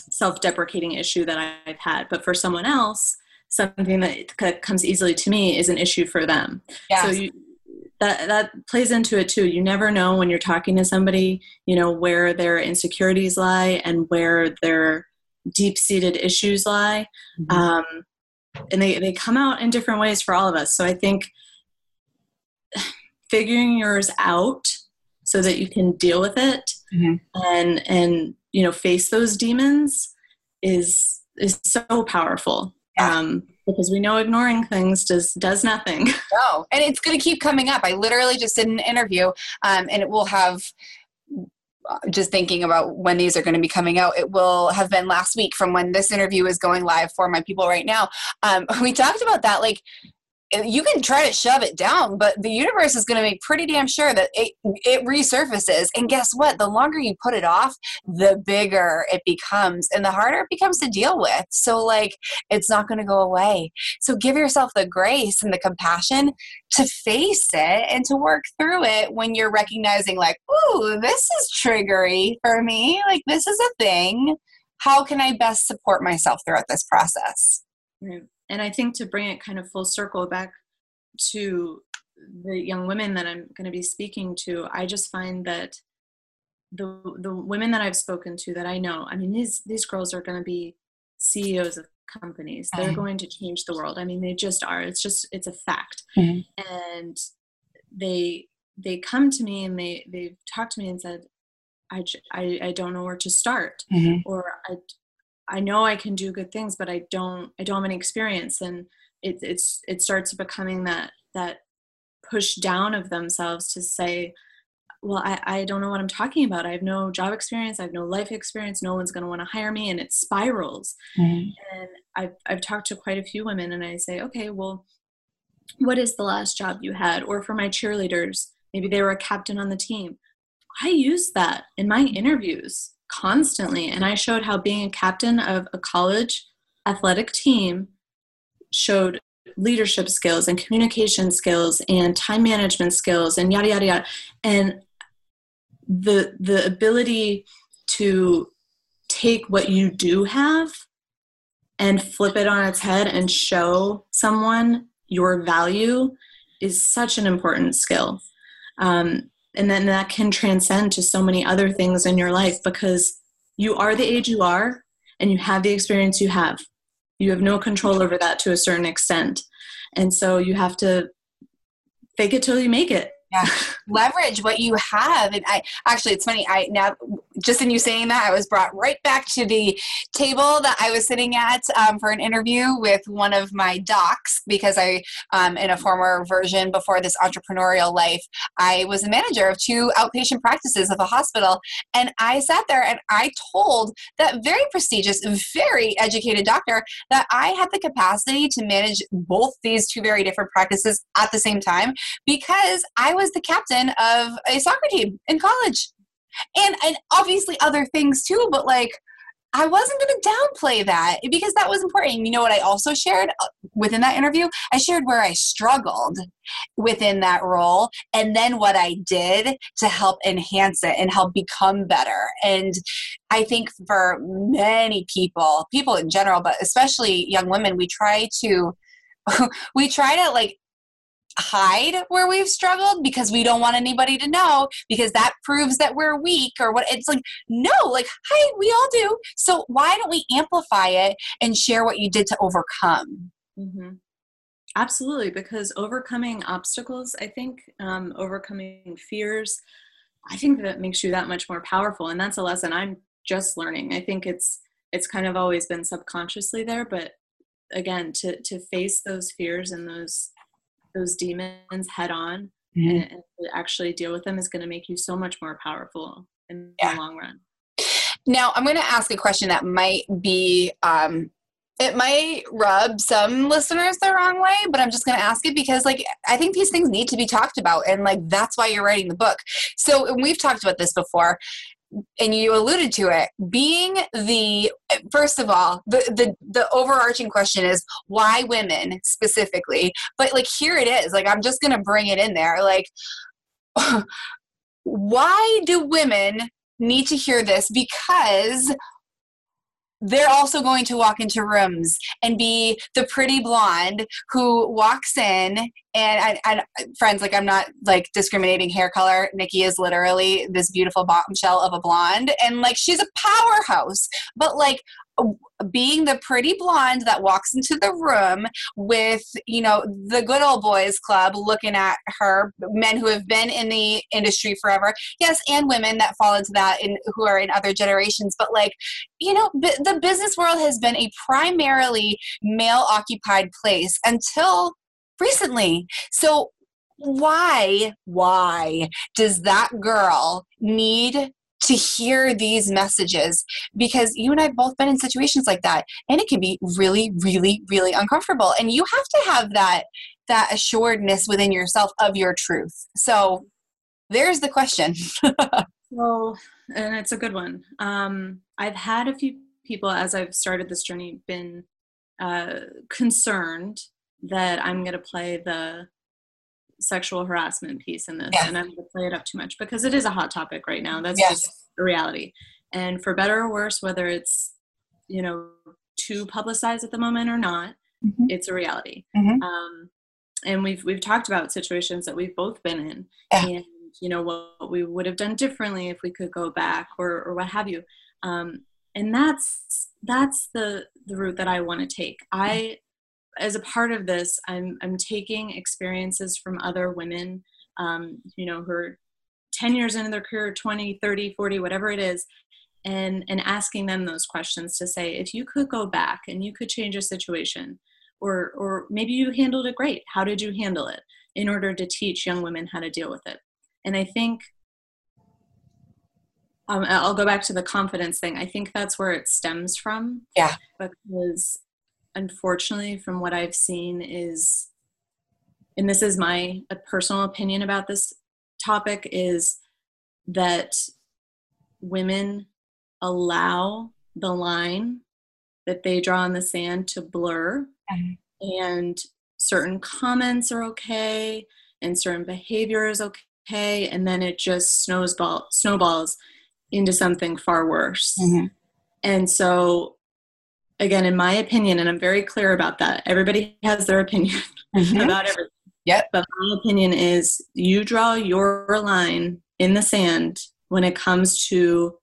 self-deprecating issue that i've had but for someone else something that comes easily to me is an issue for them yes. so you that that plays into it too you never know when you're talking to somebody you know where their insecurities lie and where their deep-seated issues lie mm-hmm. um, and they, they come out in different ways for all of us so i think figuring yours out so that you can deal with it mm-hmm. and and you know face those demons is is so powerful yeah. um, because we know ignoring things does does nothing. No, and it's going to keep coming up. I literally just did an interview, um, and it will have. Just thinking about when these are going to be coming out, it will have been last week from when this interview is going live for my people right now. Um, we talked about that, like you can try to shove it down, but the universe is going to make pretty damn sure that it, it resurfaces. And guess what? The longer you put it off, the bigger it becomes and the harder it becomes to deal with. So, like, it's not going to go away. So, give yourself the grace and the compassion to face it and to work through it when you're recognizing, like, ooh, this is triggery for me. Like, this is a thing. How can I best support myself throughout this process? And I think to bring it kind of full circle back to the young women that I'm going to be speaking to, I just find that the the women that I've spoken to that I know, I mean these these girls are going to be CEOs of companies. They're mm-hmm. going to change the world. I mean they just are. It's just it's a fact. Mm-hmm. And they they come to me and they they've talked to me and said I, I, I don't know where to start mm-hmm. or I, I know I can do good things, but I don't I don't have any experience, and it it's it starts becoming that that push down of themselves to say, well, I, I don't know what I'm talking about. I have no job experience. I have no life experience. No one's going to want to hire me. And it spirals. Mm-hmm. And I've, I've talked to quite a few women and I say, okay, well, what is the last job you had? Or for my cheerleaders, maybe they were a captain on the team. I use that in my interviews constantly. And I showed how being a captain of a college athletic team showed leadership skills and communication skills and time management skills and yada yada yada and the the ability to take what you do have and flip it on its head and show someone your value is such an important skill um, and then that can transcend to so many other things in your life because you are the age you are and you have the experience you have. You have no control over that to a certain extent. And so you have to fake it till you make it. Yeah. Leverage what you have. And i actually it's funny i now just in you saying that i was brought right back to the table that i was sitting at um, for an interview with one of my docs because i um, in a former version before this entrepreneurial life i was a manager of two outpatient practices of a hospital. And i sat there and i told that very prestigious very educated doctor that i had the capacity to manage both these two very different practices at the same time because i was the captain of a soccer team in college and and obviously other things too but like I wasn't going to downplay that because that was important. You know what I also shared uh, within that interview? I shared where I struggled within that role and then what I did to help enhance it and help become better. And I think for many people, people in general, but especially young women, we try to we try to like hide where we've struggled because we don't want anybody to know because that proves that we're weak or what it's like no like hi we all do. So why don't we amplify it and share what you did to overcome? Mm-hmm. absolutely because overcoming obstacles i think um, overcoming fears i think that makes you that much more powerful and that's a lesson i'm just learning. I think it's it's kind of always been subconsciously there but again to to face those fears and those those demons head on mm-hmm. and, and, actually deal with them is going to make you so much more powerful in yeah. the long run. Now, I'm going to ask a question that might be, um, it might rub some listeners the wrong way, but I'm just going to ask it because, like, I think these things need to be talked about, and like that's why you're writing the book. So, we've talked about this before and you alluded to it being the first of all the, the the overarching question is why women specifically? But like here it is. Like i'm just gonna bring it in there. Like why do women need to hear this? Because they're also going to walk into rooms and be the pretty blonde who walks in and friends like i'm not like discriminating hair color. Nikki is literally this beautiful bombshell of a blonde. And like she's a powerhouse. But like being the pretty blonde that walks into the room with you know the good old boys club looking at her men who have been in the industry forever. Yes and women that fall into that in who are in other generations but like you know b- the business world has been a primarily male occupied place until recently. So why why does that girl need to hear these messages because you and I have both been in situations like that and it can be really really really uncomfortable and you have to have that that assuredness within yourself of your truth. So there's the question. Well and it's a good one. Um, i've had a few people as i've started this journey been uh, concerned that i'm going to play the sexual harassment piece in this yeah. and i'm going to play it up too much because it is a hot topic right now that's yes. just a reality and for better or worse whether it's you know too publicized at the moment or not mm-hmm. it's a reality mm-hmm. um, and we've we've talked about situations that we've both been in yeah. and you know what we would have done differently if we could go back or or what have you um, and that's that's the the route that i want to take i as a part of this i'm i'm taking experiences from other women um, you know who are 10 years into their career 20 30 40 whatever it is and and asking them those questions to say if you could go back and you could change a situation or or maybe you handled it great how did you handle it? in order to teach young women how to deal with it. And i think um, i'll go back to the confidence thing. I think that's where it stems from. Yeah. Because unfortunately from what i've seen is and this is my personal opinion about this topic is that women allow the line that they draw in the sand to blur mm-hmm. and certain comments are okay and certain behavior is okay and then it just snowball snowballs into something far worse mm-hmm. and so again in my opinion and i'm very clear about that everybody has their opinion mm-hmm. about everything yep but my opinion is you draw your line in the sand when it comes to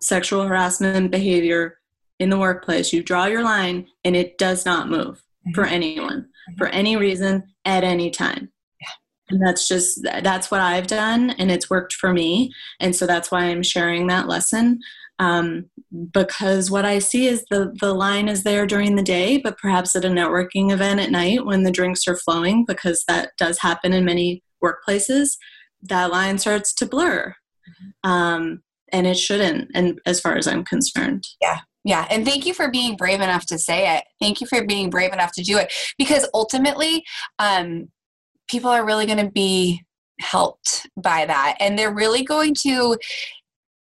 sexual harassment behavior in the workplace, you draw your line and it does not move mm-hmm. for anyone, mm-hmm. for any reason, at any time. Yeah. And that's just, that's what I've done and it's worked for me. And so that's why I'm sharing that lesson. Um, because what I see is the, the line is there during the day, but perhaps at a networking event at night when the drinks are flowing, because that does happen in many workplaces, that line starts to blur. Mm-hmm. Um, and it shouldn't and as far as i'm concerned. Yeah. Yeah. And thank you for being brave enough to say it. Thank you for being brave enough to do it. Because ultimately um, people are really going to be helped by that. And they're really going to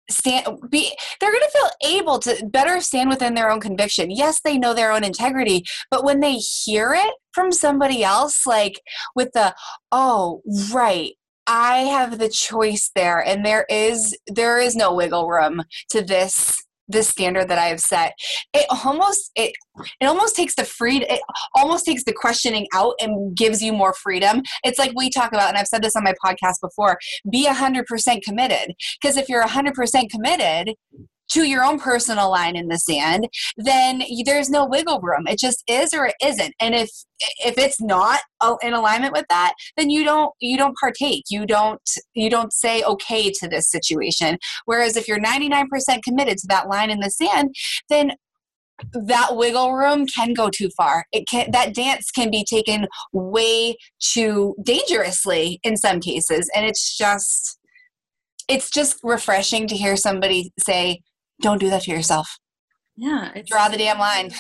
stand be they're going to feel able to better stand within their own conviction. Yes they know their own integrity but when they hear it from somebody else like with the oh right I have the choice there and there is there is no wiggle room to this this standard that I have set. It almost it it almost takes the freedom it almost takes the questioning out and gives you more freedom. It's like we talk about and I've said this on my podcast before, be 100% committed because if you're 100% committed, to your own personal line in the sand, then there's no wiggle room. It just is or it isn't. And if if it's not uh, in alignment with that, then you don't you don't partake. You don't you don't say okay to this situation. Whereas if you're 99% committed to that line in the sand, then that wiggle room can go too far. It can that dance can be taken way too dangerously in some cases and it's just it's just refreshing to hear somebody say don't do that to yourself. Yeah, draw the damn line.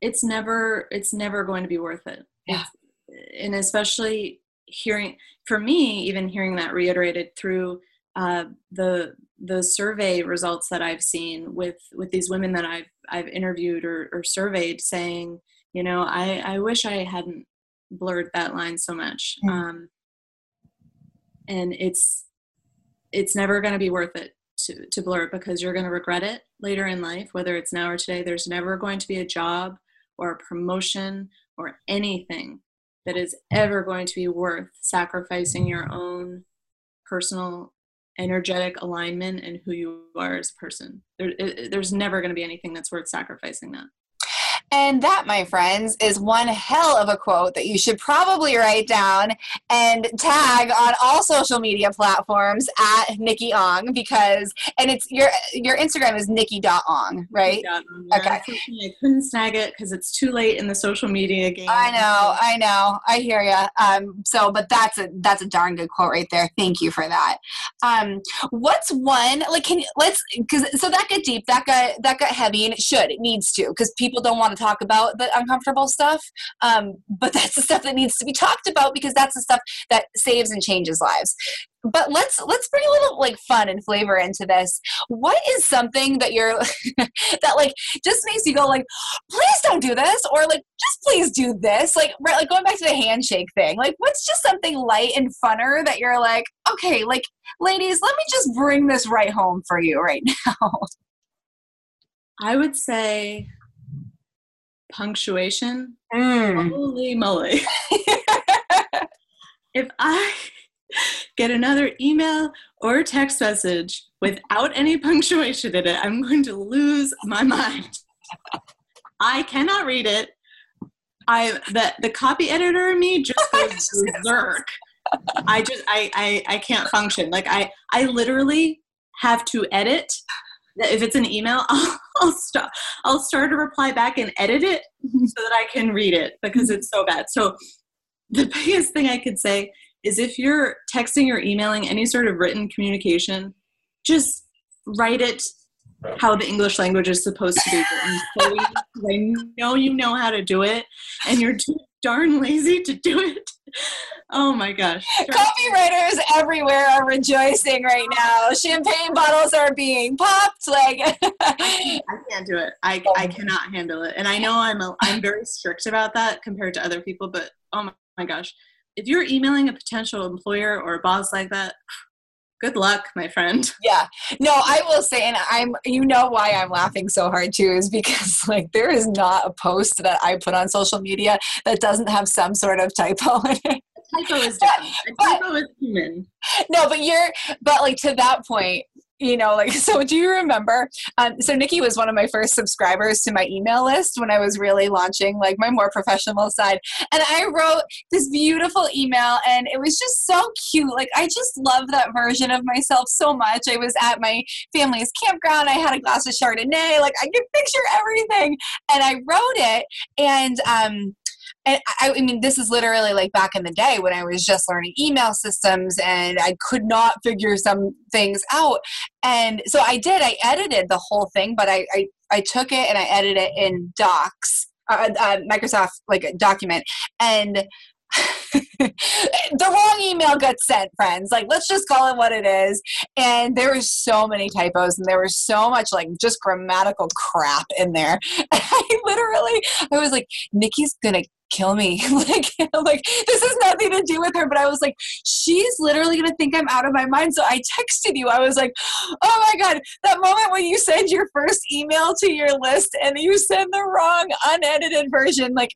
It's never it's never going to be worth it. Yeah. It's, and especially hearing for me, even hearing that reiterated through uh, the the survey results that I've seen with with these women that I've I've interviewed or, or surveyed, saying, you know, I I wish I hadn't blurred that line so much. Mm-hmm. Um, and it's it's never going to be worth it to, blur it because you're going to regret it later in life, whether it's now or today. There's never going to be a job or a promotion or anything that is ever going to be worth sacrificing your own personal energetic alignment and who you are as a person. There, there's never going to be anything that's worth sacrificing that. And that, my friends, is one hell of a quote that you should probably write down and tag on all social media platforms at Nikki Ong because, and it's your your Instagram is Nikki.ong, right? Yeah, okay. I couldn't snag it because it's too late in the social media game. I know, I know, I hear you. Um, so, but that's a that's a darn good quote right there. Thank you for that. Um, what's one like? Can let's because so that got deep, that got that got heavy, and it should, it needs to because people don't want to talk about the uncomfortable stuff. Um, but that's the stuff that needs to be talked about because that's the stuff that saves and changes lives but let's let's bring a little like fun and flavor into this what is something that you're that like just makes you go like please don't do this or like just please do this like right like going back to the handshake thing like what's just something light and funner that you're like okay like ladies let me just bring this right home for you right now i would say punctuation mm. holy moly if i get another email or text message without any punctuation in it, I'm going to lose my mind. I cannot read it. I the the copy editor in me just goes berserk. I just I, I I can't function. Like I I literally have to edit. If it's an email, I'll, I'll start I'll start a reply back and edit it mm-hmm. so that I can read it because it's so bad. So the biggest thing I could say is if you're texting or emailing any sort of written communication, just write it how the English language is supposed to be written. So I know you know how to do it, and you're too darn lazy to do it. Oh my gosh. Copywriters everywhere are rejoicing right now. Champagne bottles are being popped. Like I can't do it. I, I cannot handle it. And I know I'm a, I'm very strict about that compared to other people, but oh my, my gosh if you're emailing a potential employer or a boss like that, good luck, my friend. Yeah. No, I will say, and I'm, you know, why I'm laughing so hard too is because, like, there is not a post that I put on social media that doesn't have some sort of typo in it. A typo is different. A typo is human. No, but you're, but like to that point, you know, like, so do you remember? Um, so Nikki was one of my first subscribers to my email list when I was really launching like my more professional side. And I wrote this beautiful email and it was just so cute. Like, I just love that version of myself so much. I was at my family's campground. I had a glass of Chardonnay. Like, I could picture everything. And I wrote it. And, um, and I, I, mean this is literally like back in the day when i was just learning email systems and i could not figure some things out and so i did i edited the whole thing but i i, I took it and i edited it in docs uh, uh, microsoft like a document and the wrong email got sent, friends. Like, let's just call it what it is. And there were so many typos, and there was so much like just grammatical crap in there. I literally, I was like, Nikki's gonna kill me. Like like this has nothing to do with her but i was like she's literally gonna think i'm out of my mind. So i texted you. I was like oh my god that moment when you send your first email to your list and you send the wrong unedited version like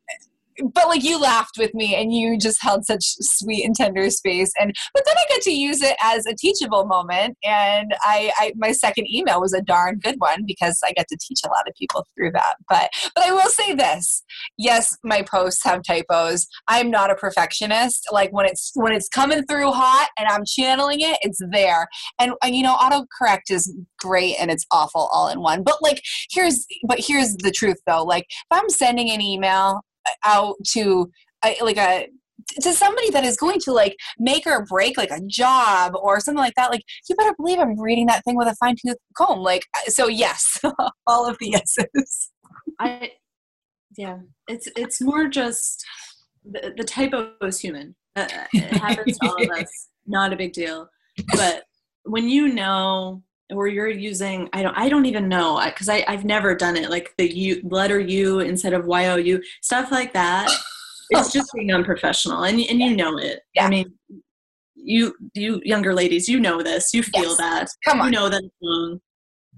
but like you laughed with me and you just held such sweet and tender space. And but then i got to use it as a teachable moment. And I, I my second email was a darn good one because i got to teach a lot of people through that. But but i will say this. Yes my posts have typos. I'm not a perfectionist. Like when it's when it's coming through hot and i'm channeling it it's there. And, and you know autocorrect is great and it's awful all in one. But like here's but here's the truth though. Like if i'm sending an email out to like a to somebody that is going to like make or break like a job or something like that like you better believe i'm reading that thing with a fine tooth comb like so yes all of the yeses. I yeah it's it's more just the, the typo is human. Uh, it happens to all of us. Not a big deal. But when you know or you're using i don't i don't even know because I, i've never done it like the u letter u instead of y-o-u stuff like that. It's just being unprofessional and, and you know it. Yeah. i mean you you younger ladies you know this you feel yes. that. Come on. you know that it's wrong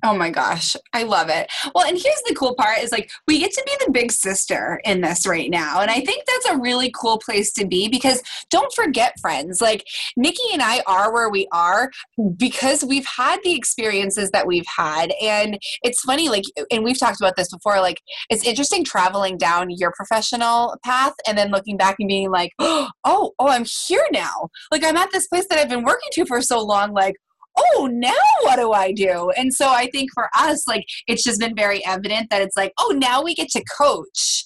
Oh my gosh, I love it. Well, and here's the cool part is like we get to be the big sister in this right now. And I think that's a really cool place to be because don't forget, friends, like Nikki and I are where we are because we've had the experiences that we've had. And it's funny, like, and we've talked about this before, like, it's interesting traveling down your professional path and then looking back and being like, oh, oh, I'm here now. Like, I'm at this place that I've been working to for so long. Like, oh, now what do I do? And so I think for us, like, it's just been very evident that it's like, oh, now we get to coach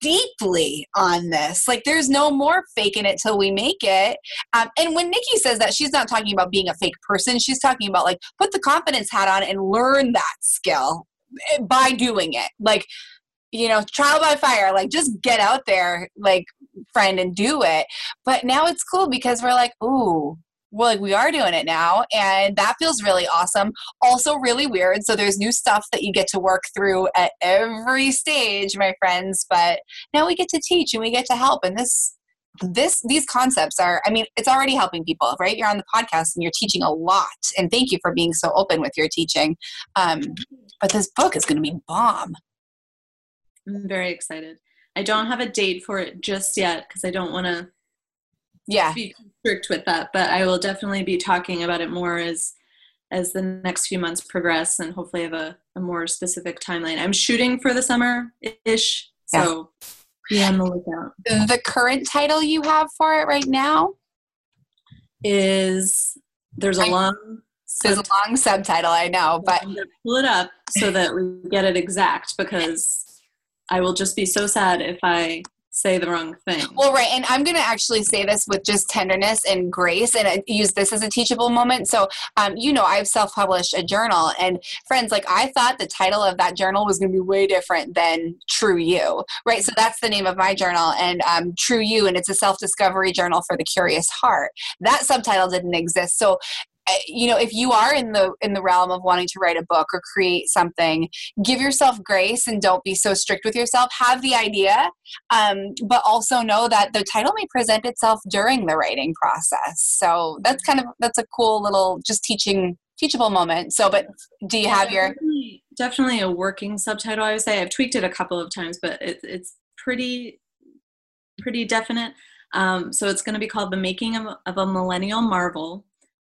deeply on this. Like, there's no more faking it till we make it. Um, and when Nikki says that, she's not talking about being a fake person. She's talking about like put the confidence hat on and learn that skill eh, by doing it. Like, you know, trial by fire, like just get out there, like friend, and do it. But now it's cool because we're like, ooh, well, like we are doing it now, and that feels really awesome. Also, really weird. So there's new stuff that you get to work through at every stage, my friends. But now we get to teach and we get to help, and this this these concepts are i mean it's already helping people right you're on the podcast and you're teaching a lot and thank you for being so open with your teaching um, but this book is going to be bomb i'm very excited i don't have a date for it just yet because i don't want to yeah. be strict with that but i will definitely be talking about it more as as the next few months progress and hopefully have a, a more specific timeline. I'm shooting for the summer ish so yeah be on the lookout. The current title you have for it right now? Is there's a long there's a long subtitle, I know, but I'm gonna pull it up so that we get it exact because I will just be so sad if I say the wrong thing. Well, right. And I'm going to actually say this with just tenderness and grace and use this as a teachable moment. So, um, you know, I've self published a journal. And friends, like, I thought the title of that journal was going to be way different than True You, right? So, that's the name of my journal and um, True You. And it's a self discovery journal for the curious heart. That subtitle didn't exist. So, you know if you are in the in the realm of wanting to write a book or create something give yourself grace and don't be so strict with yourself. Have the idea um, but also know that the title may present itself during the writing process. So that's kind of that's a cool little just teaching teachable moment. So but do you have your definitely, definitely a working subtitle i would say. I've tweaked it a couple of times but it, it's pretty pretty definite. Um, so it's going to be called the making of, of a millennial marvel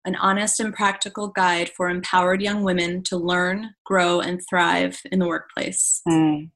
an honest and practical guide for empowered young women to learn, grow, and thrive in the workplace. Mm.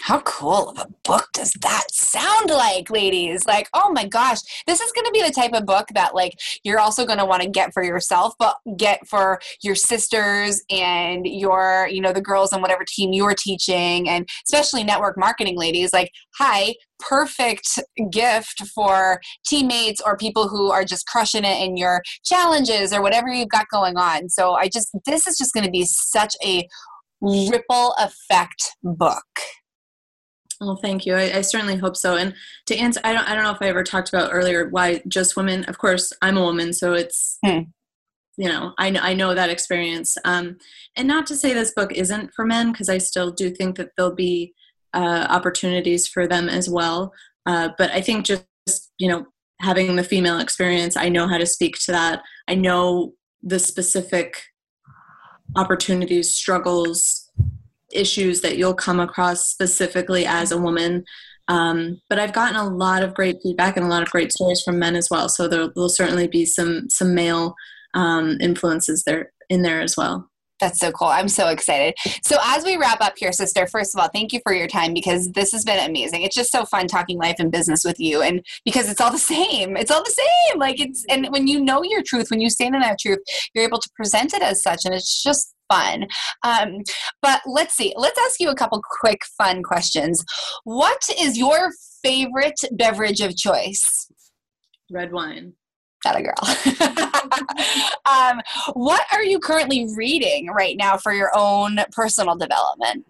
How cool of a book does that sound like, ladies? Like, oh my gosh, this is going to be the type of book that, like, you're also going to want to get for yourself, but get for your sisters and your, you know, the girls on whatever team you're teaching, and especially network marketing ladies. Like, hi, perfect gift for teammates or people who are just crushing it in your challenges or whatever you've got going on. So, I just, this is just going to be such a ripple effect book. Well, thank you. I, I, certainly hope so. And to answer, I don't, I don't know if I ever talked about earlier why just women. Of course, I'm a woman, so it's, hmm. you know, I, I know that experience. Um, and not to say this book isn't for men, because I still do think that there'll be uh, opportunities for them as well. Uh, but I think just, you know, having the female experience, I know how to speak to that. I know the specific opportunities, struggles, issues that you'll come across specifically as a woman. Um, but I've gotten a lot of great feedback and a lot of great stories from men as well. So there will certainly be some some male um, influences there in there as well. That's so cool. I'm so excited. So, as we wrap up here, sister, first of all, thank you for your time because this has been amazing. It's just so fun talking life and business with you. And because it's all the same, it's all the same. Like, it's, and when you know your truth, when you stand in that truth, you're able to present it as such. And it's just fun. Um, but let's see. Let's ask you a couple quick, fun questions. What is your favorite beverage of choice? Red wine. That a girl. um, what are you currently reading right now for your own personal development?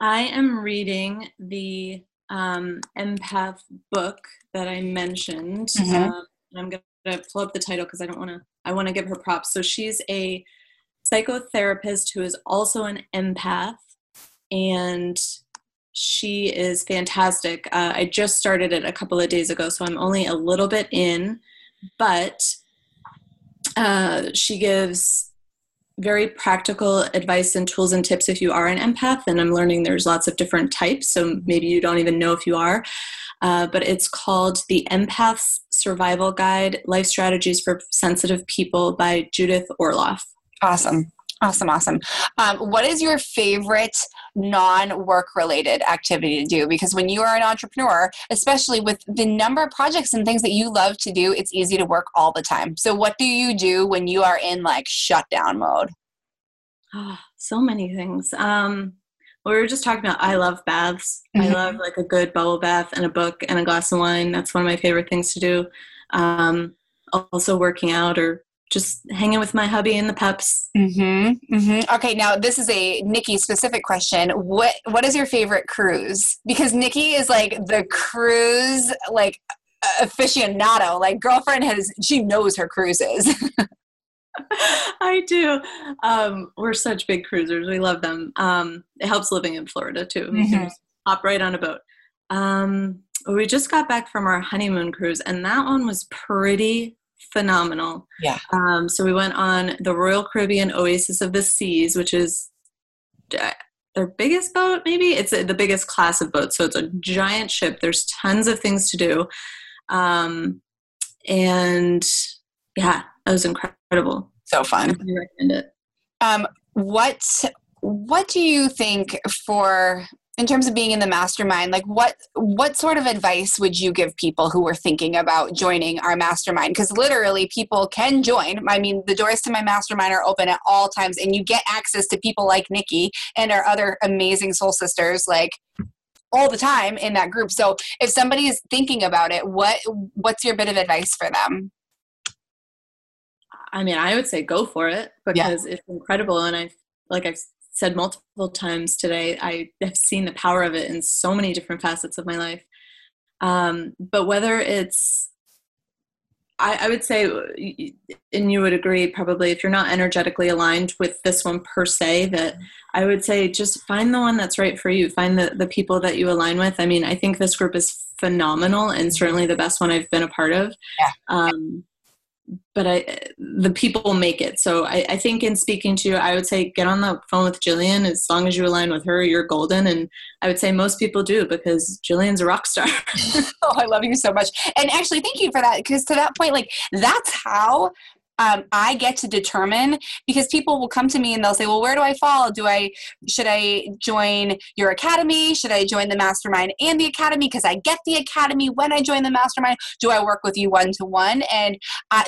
I am reading the um, empath book that I mentioned. Mm-hmm. Um, I'm going to pull up the title because I don't want to. I want to give her props. So she's a psychotherapist who is also an empath, and she is fantastic. Uh, I just started it a couple of days ago, so I'm only a little bit in, but uh, she gives very practical advice and tools and tips if you are an empath. And I'm learning there's lots of different types, so maybe you don't even know if you are. Uh, but it's called The Empath's Survival Guide Life Strategies for Sensitive People by Judith Orloff. Awesome. Awesome, awesome. Um, what is your favorite non work related activity to do? Because when you are an entrepreneur, especially with the number of projects and things that you love to do, it's easy to work all the time. So, what do you do when you are in like shutdown mode? Oh, so many things. Um, we were just talking about I love baths. Mm-hmm. I love like a good bubble bath and a book and a glass of wine. That's one of my favorite things to do. Um, also, working out or just hanging with my hubby and the pups. Mm-hmm, mm-hmm. Okay, now this is a Nikki specific question. What what is your favorite cruise? Because Nikki is like the cruise like aficionado. Like girlfriend has she knows her cruises. I do. Um, we're such big cruisers. We love them. Um, it helps living in Florida too. Mm-hmm. You can just hop right on a boat. Um, we just got back from our honeymoon cruise, and that one was pretty phenomenal. Yeah. Um, so we went on the Royal Caribbean Oasis of the Seas, which is uh, their biggest boat, maybe. It's the biggest class of boats. So it's a giant ship. There's tons of things to do. Um, and yeah, that was incredible. So fun. I recommend it. Um, what what do you think for in terms of being in the mastermind like what what sort of advice would you give people who are thinking about joining our mastermind? Because literally people can join. I mean the doors to my mastermind are open at all times and you get access to people like nikki and our other amazing soul sisters like all the time in that group. So if somebody is thinking about it what what's your bit of advice for them? I mean i would say go for it because yeah. it's incredible and i like i've said multiple times today, I have seen the power of it in so many different facets of my life. Um, but whether it's, I, I, would say, and you would agree probably, if you're not energetically aligned with this one per se, that I would say just find the one that's right for you. Find the, the people that you align with. I mean, I think this group is phenomenal and certainly the best one I've been a part of. Yeah. Um, but I, the people make it. So I, I, think in speaking to you, I would say get on the phone with Jillian. As long as you align with her, you're golden. And I would say most people do because Jillian's a rock star. oh, I love you so much. And actually, thank you for that. Because to that point, like that's how um, I get to determine because people will come to me and they'll say, "Well, where do I fall? Do I should I join your academy? Should I join the mastermind and the academy? Because I get the academy when I join the mastermind. Do I work with you one to one?" And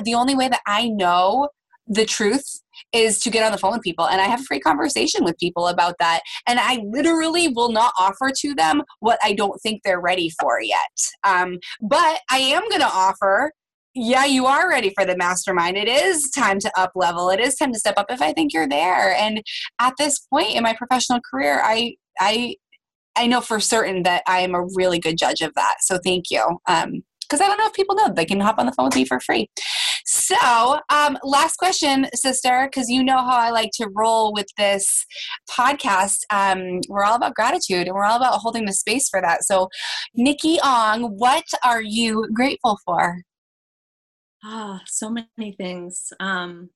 the only way that I know the truth is to get on the phone with people and I have a free conversation with people about that. And I literally will not offer to them what I don't think they're ready for yet. Um, but I am going to offer yeah, you are ready for the mastermind. It is time to up level. It is time to step up if I think you're there. And at this point in my professional career, I I I know for certain that I am a really good judge of that. So thank you. Um, because I don't know if people know they can hop on the phone with me for free. So, um, last question, sister, because you know how I like to roll with this podcast. Um, we're all about gratitude and we're all about holding the space for that. So, Nikki Ong, what are you grateful for? Ah, so many things. Um,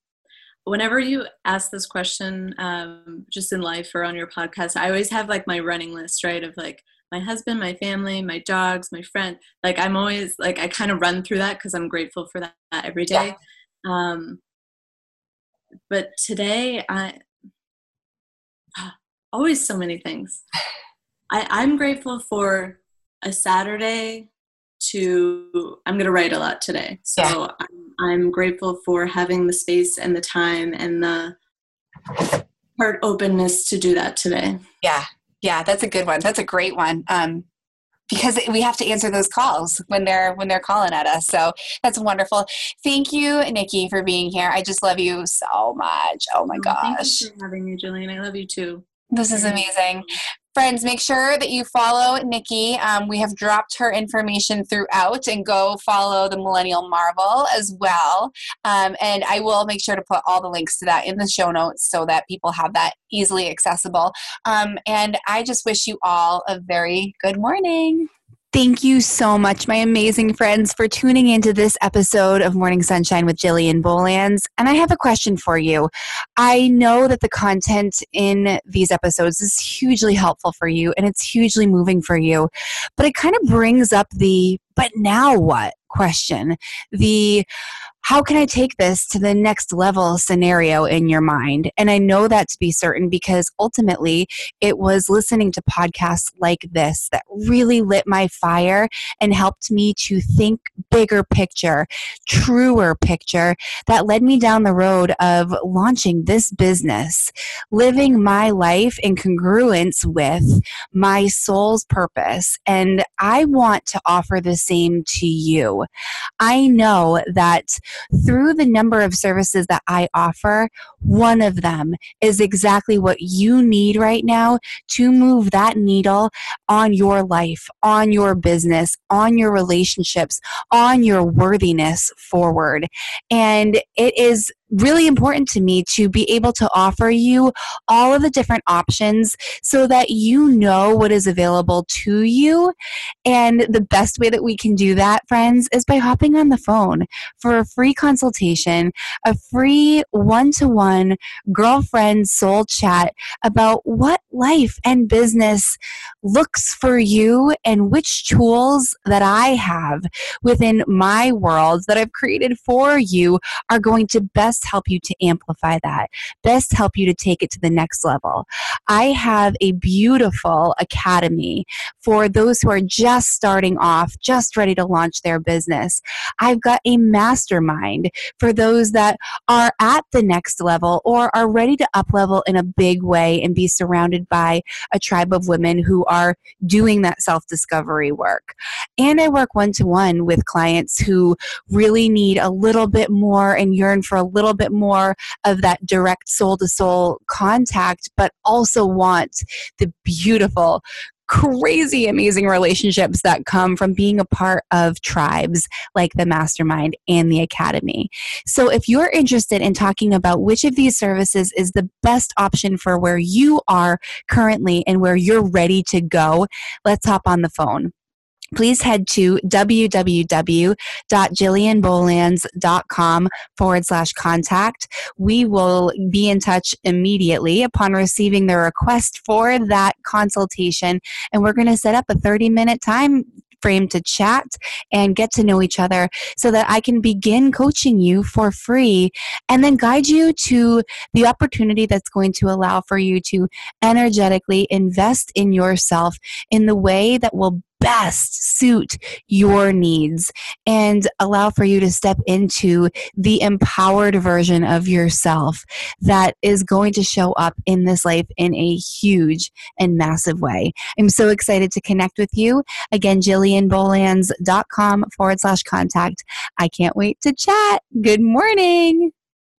whenever you ask this question, um, just in life or on your podcast, I always have like my running list, right? Of like my husband, my family, my dogs, my friend. Like I'm always like I kind of run through that because I'm grateful for that, every day. Yeah. Um, but today, I always so many things. I, I'm grateful for a Saturday to i'm going to write a lot today. So yeah. I'm, I'm, grateful for having the space and the time and the heart openness to do that today. Yeah. Yeah that's a good one. That's a great one. Um, because we have to answer those calls when they're when they're calling at us. So that's wonderful. Thank you nikki for being here. I just love you so much. Oh my oh, gosh thank you for having me jillian. I love you too. This is amazing. Friends, make sure that you follow Nikki. Um, we have dropped her information throughout and go follow the Millennial Marvel as well. Um, and I will make sure to put all the links to that in the show notes so that people have that easily accessible. Um, and I just wish you all a very good morning. Thank you so much, my amazing friends, for tuning into this episode of Morning Sunshine with Jillian Bolands. And I have a question for you. I know that the content in these episodes is hugely helpful for you and it's hugely moving for you, but it kind of brings up the but now what question. The how can I take this to the next level scenario in your mind? And I know that to be certain because ultimately it was listening to podcasts like this that really lit my fire and helped me to think bigger picture, truer picture that led me down the road of launching this business, living my life in congruence with my soul's purpose. And I want to offer the same to you. I know that through the number of services that I offer, one of them is exactly what you need right now to move that needle on your life, on your business, on your relationships, on your worthiness forward. And it is really important to me to be able to offer you all of the different options so that you know what is available to you. And the best way that we can do that, friends, is by hopping on the phone for a free consultation, a free one to one girlfriend soul chat about what life and business looks for you and which tools that I have within my world that I've created for you are going to best best help you to amplify that, best help you to take it to the next level. I have a beautiful academy for those who are just starting off, just ready to launch their business. I've got a mastermind for those that are at the next level or are ready to up level in a big way and be surrounded by a tribe of women who are doing that self discovery work. And I work one to one with clients who really need a little bit more and yearn for a little little bit more of that direct soul to soul contact, but also want the beautiful, crazy amazing relationships that come from being a part of tribes like the mastermind and the academy. So if you're interested in talking about which of these services is the best option for where you are currently and where you're ready to go, let's hop on the phone please head to www.jillianbolands.com forward slash contact. We will be in touch immediately upon receiving the request for that consultation, and we're going to set up a 30 minute time frame to chat and get to know each other so that I can begin coaching you for free and then guide you to the opportunity that's going to allow for you to energetically invest in yourself in the way that will best suit your needs and allow for you to step into the empowered version of yourself that is going to show up in this life in a huge and massive way. I'm so excited to connect with you. Again, jillianbolands.com forward slash contact. I can't wait to chat. Good morning.